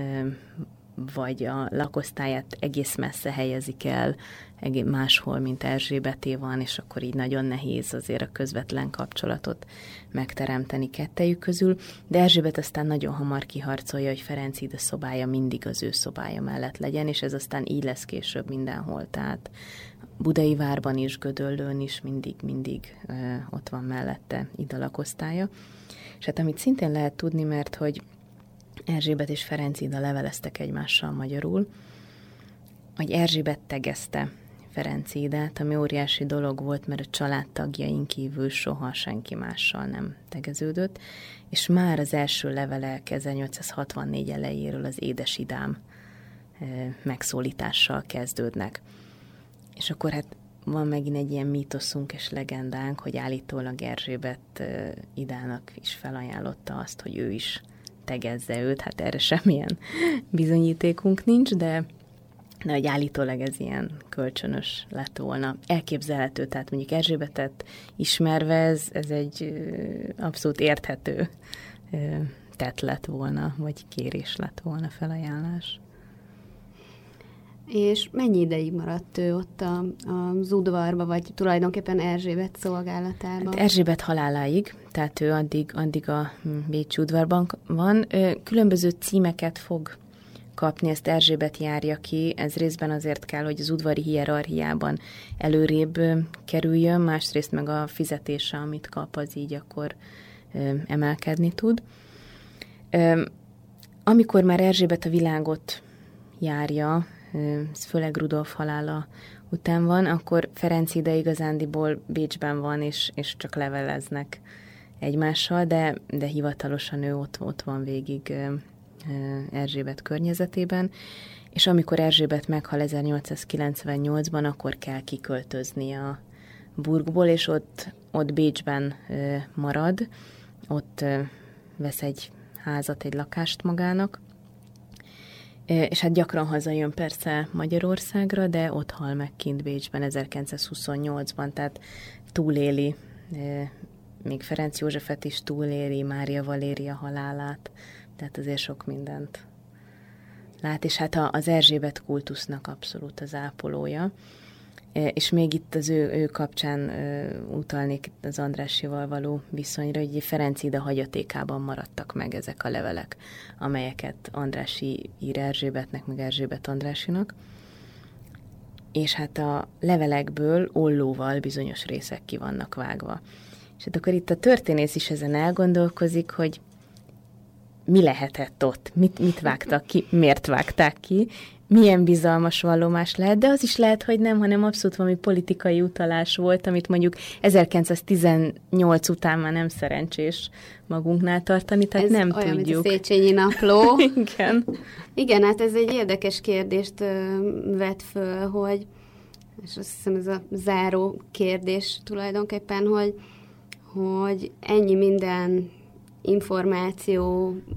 vagy a lakosztályát egész messze helyezik el, máshol, mint Erzsébeté van, és akkor így nagyon nehéz azért a közvetlen kapcsolatot megteremteni kettejük közül. De Erzsébet aztán nagyon hamar kiharcolja, hogy Ferenc ide szobája mindig az ő szobája mellett legyen, és ez aztán így lesz később mindenhol. Tehát Budai várban is, Gödöllőn is mindig, mindig ott van mellette ide lakosztálya. És hát amit szintén lehet tudni, mert hogy Erzsébet és Ferenc Ida leveleztek egymással magyarul, hogy Erzsébet tegezte Ferenc Idát, ami óriási dolog volt, mert a családtagjaink kívül soha senki mással nem tegeződött, és már az első levelek 1864 elejéről az édesidám megszólítással kezdődnek. És akkor hát van megint egy ilyen mítoszunk és legendánk, hogy állítólag Erzsébet Idának is felajánlotta azt, hogy ő is tegezze őt, hát erre semmilyen bizonyítékunk nincs, de de hogy állítólag ez ilyen kölcsönös lett volna. Elképzelhető, tehát mondjuk Erzsébetet ismerve ez, ez egy abszolút érthető tett lett volna, vagy kérés lett volna felajánlás. És mennyi ideig maradt ő ott a, az udvarba, vagy tulajdonképpen Erzsébet szolgálatában? Hát Erzsébet haláláig, tehát ő addig, addig a Bécs udvarban van. Különböző címeket fog kapni, ezt Erzsébet járja ki, ez részben azért kell, hogy az udvari hierarchiában előrébb kerüljön, másrészt meg a fizetése, amit kap, az így akkor emelkedni tud. Amikor már Erzsébet a világot járja, ez főleg Rudolf halála után van, akkor Ferenc ide igazándiból Bécsben van, és, és csak leveleznek egymással, de, de hivatalosan ő ott, ott van végig Erzsébet környezetében, és amikor Erzsébet meghal 1898-ban, akkor kell kiköltözni a burgból, és ott, ott Bécsben marad, ott vesz egy házat, egy lakást magának, és hát gyakran hazajön persze Magyarországra, de ott hal meg kint Bécsben 1928-ban, tehát túléli, még Ferenc Józsefet is túléli, Mária Valéria halálát, tehát azért sok mindent lát, és hát az Erzsébet kultusznak abszolút az ápolója. És még itt az ő, ő kapcsán utalnék az Andrásival való viszonyra, hogy Ferenc ide hagyatékában maradtak meg ezek a levelek, amelyeket Andrási ír Erzsébetnek, meg Erzsébet Andrásinak. És hát a levelekből ollóval bizonyos részek ki vannak vágva. És hát akkor itt a történész is ezen elgondolkozik, hogy mi lehetett ott, mit, mit vágtak ki, miért vágták ki, milyen bizalmas vallomás lehet, de az is lehet, hogy nem, hanem abszolút valami politikai utalás volt, amit mondjuk 1918 után már nem szerencsés magunknál tartani, tehát ez nem olyan, tudjuk. Mint a Széchenyi napló. Igen. Igen, hát ez egy érdekes kérdést vet föl, hogy és azt hiszem ez a záró kérdés tulajdonképpen, hogy, hogy ennyi minden információval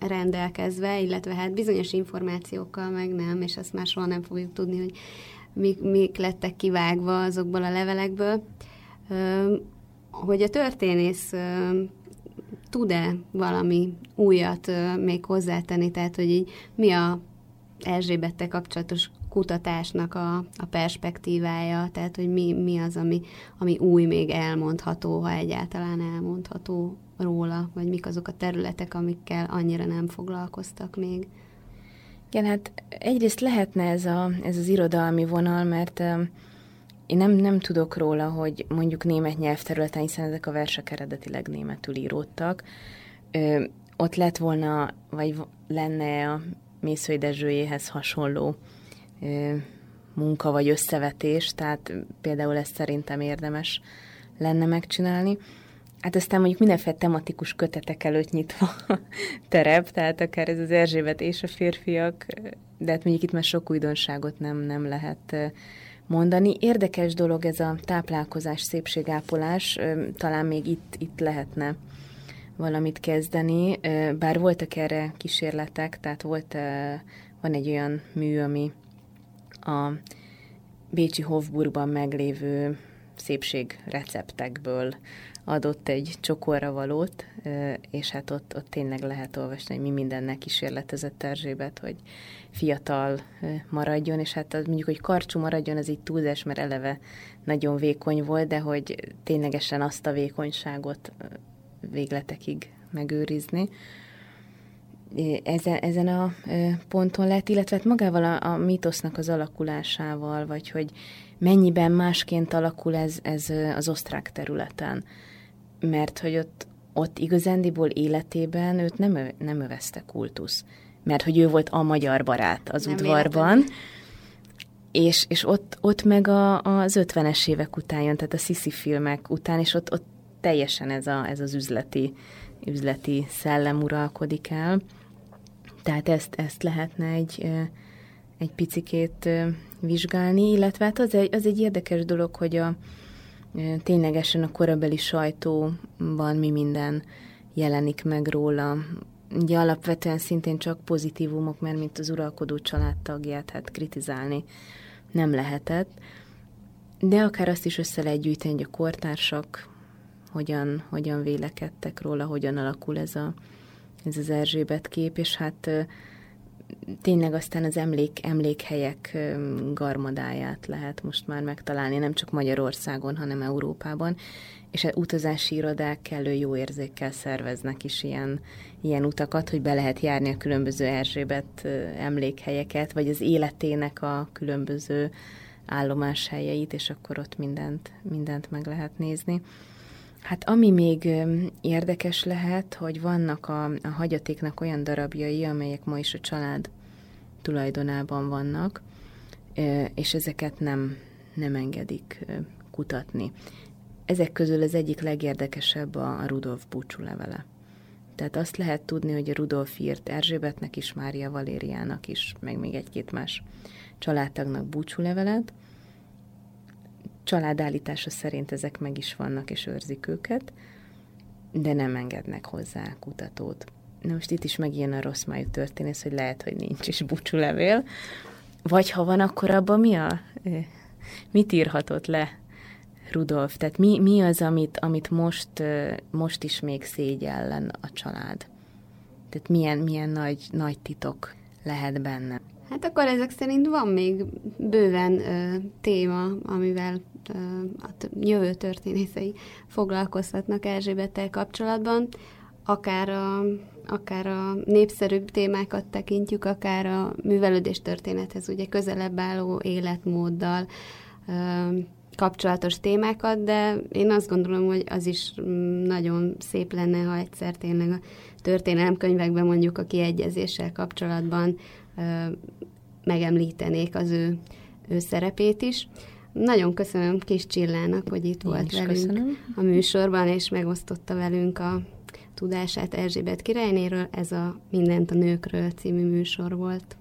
rendelkezve, illetve hát bizonyos információkkal meg nem, és azt már soha nem fogjuk tudni, hogy mik, mik lettek kivágva azokból a levelekből, hogy a történész tud-e valami újat még hozzátenni, tehát hogy így mi a Erzsébettel kapcsolatos kutatásnak a, a perspektívája, tehát hogy mi, mi az, ami, ami új még elmondható, ha egyáltalán elmondható róla, vagy mik azok a területek, amikkel annyira nem foglalkoztak még. Igen, hát egyrészt lehetne ez, a, ez az irodalmi vonal, mert én nem, nem tudok róla, hogy mondjuk német nyelvterületen, hiszen ezek a versek eredetileg németül íródtak, ö, ott lett volna, vagy lenne a Mészői Dezsőjéhez hasonló munka vagy összevetés, tehát például ezt szerintem érdemes lenne megcsinálni. Hát aztán mondjuk mindenféle tematikus kötetek előtt nyitva terep, tehát akár ez az Erzsébet és a férfiak, de hát mondjuk itt már sok újdonságot nem, nem lehet mondani. Érdekes dolog ez a táplálkozás, szépségápolás, talán még itt, itt lehetne valamit kezdeni, bár voltak erre kísérletek, tehát volt, van egy olyan mű, ami a Bécsi Hofburgban meglévő szépségreceptekből adott egy csokorra valót, és hát ott, ott tényleg lehet olvasni, hogy mi mindennek kísérletezett Erzsébet, hogy fiatal maradjon, és hát az mondjuk, hogy karcsú maradjon, az így túlzás, mert eleve nagyon vékony volt, de hogy ténylegesen azt a vékonyságot végletekig megőrizni. Ezen, ezen a ponton lehet, illetve hát magával a, a mítosznak az alakulásával, vagy hogy mennyiben másként alakul ez, ez az osztrák területen. Mert hogy ott, ott igazándiból életében őt nem, nem övezte kultusz, mert hogy ő volt a magyar barát az nem udvarban, és, és ott, ott meg a, az 50-es évek után jön, tehát a Sisi filmek után, és ott, ott teljesen ez, a, ez az üzleti, üzleti szellem uralkodik el. Tehát ezt, ezt lehetne egy, egy picikét vizsgálni, illetve hát az egy, az egy érdekes dolog, hogy a, ténylegesen a korabeli sajtóban mi minden jelenik meg róla. ugye alapvetően szintén csak pozitívumok, mert mint az uralkodó családtagját, hát kritizálni nem lehetett. De akár azt is össze lehet gyűjteni, hogy a kortársak hogyan, hogyan vélekedtek róla, hogyan alakul ez, a, ez az Erzsébet kép, és hát tényleg aztán az emlék, emlékhelyek garmadáját lehet most már megtalálni, nem csak Magyarországon, hanem Európában, és az utazási irodák kellő jó érzékkel szerveznek is ilyen, ilyen utakat, hogy be lehet járni a különböző Erzsébet emlékhelyeket, vagy az életének a különböző állomás helyeit, és akkor ott mindent, mindent meg lehet nézni. Hát ami még érdekes lehet, hogy vannak a, a hagyatéknak olyan darabjai, amelyek ma is a család tulajdonában vannak, és ezeket nem, nem engedik kutatni. Ezek közül az egyik legérdekesebb a, a Rudolf búcsú levele. Tehát azt lehet tudni, hogy a Rudolf írt Erzsébetnek is, Mária Valériának is, meg még egy-két más családtagnak búcsúlevelet. Családállítása szerint ezek meg is vannak, és őrzik őket, de nem engednek hozzá kutatót. Na most itt is megjön a rossz májú történész, hogy lehet, hogy nincs is búcsúlevél, vagy ha van, akkor abban mi a... Mit írhatott le Rudolf? Tehát mi, mi az, amit, amit most, most is még szégyellen a család? Tehát milyen, milyen nagy, nagy titok lehet benne? Hát akkor ezek szerint van még bőven ö, téma, amivel ö, a jövő történészei foglalkozhatnak Erzsébettel kapcsolatban, akár a, akár a népszerűbb témákat tekintjük, akár a művelődés történethez, ugye közelebb álló életmóddal, ö, kapcsolatos témákat, de én azt gondolom, hogy az is nagyon szép lenne, ha egyszer tényleg a történelemkönyvekben mondjuk a kiegyezéssel kapcsolatban megemlítenék az ő, ő szerepét is. Nagyon köszönöm Kis Csillának, hogy itt Én volt velünk köszönöm. a műsorban, és megosztotta velünk a tudását Erzsébet királynéről. Ez a Mindent a nőkről című műsor volt.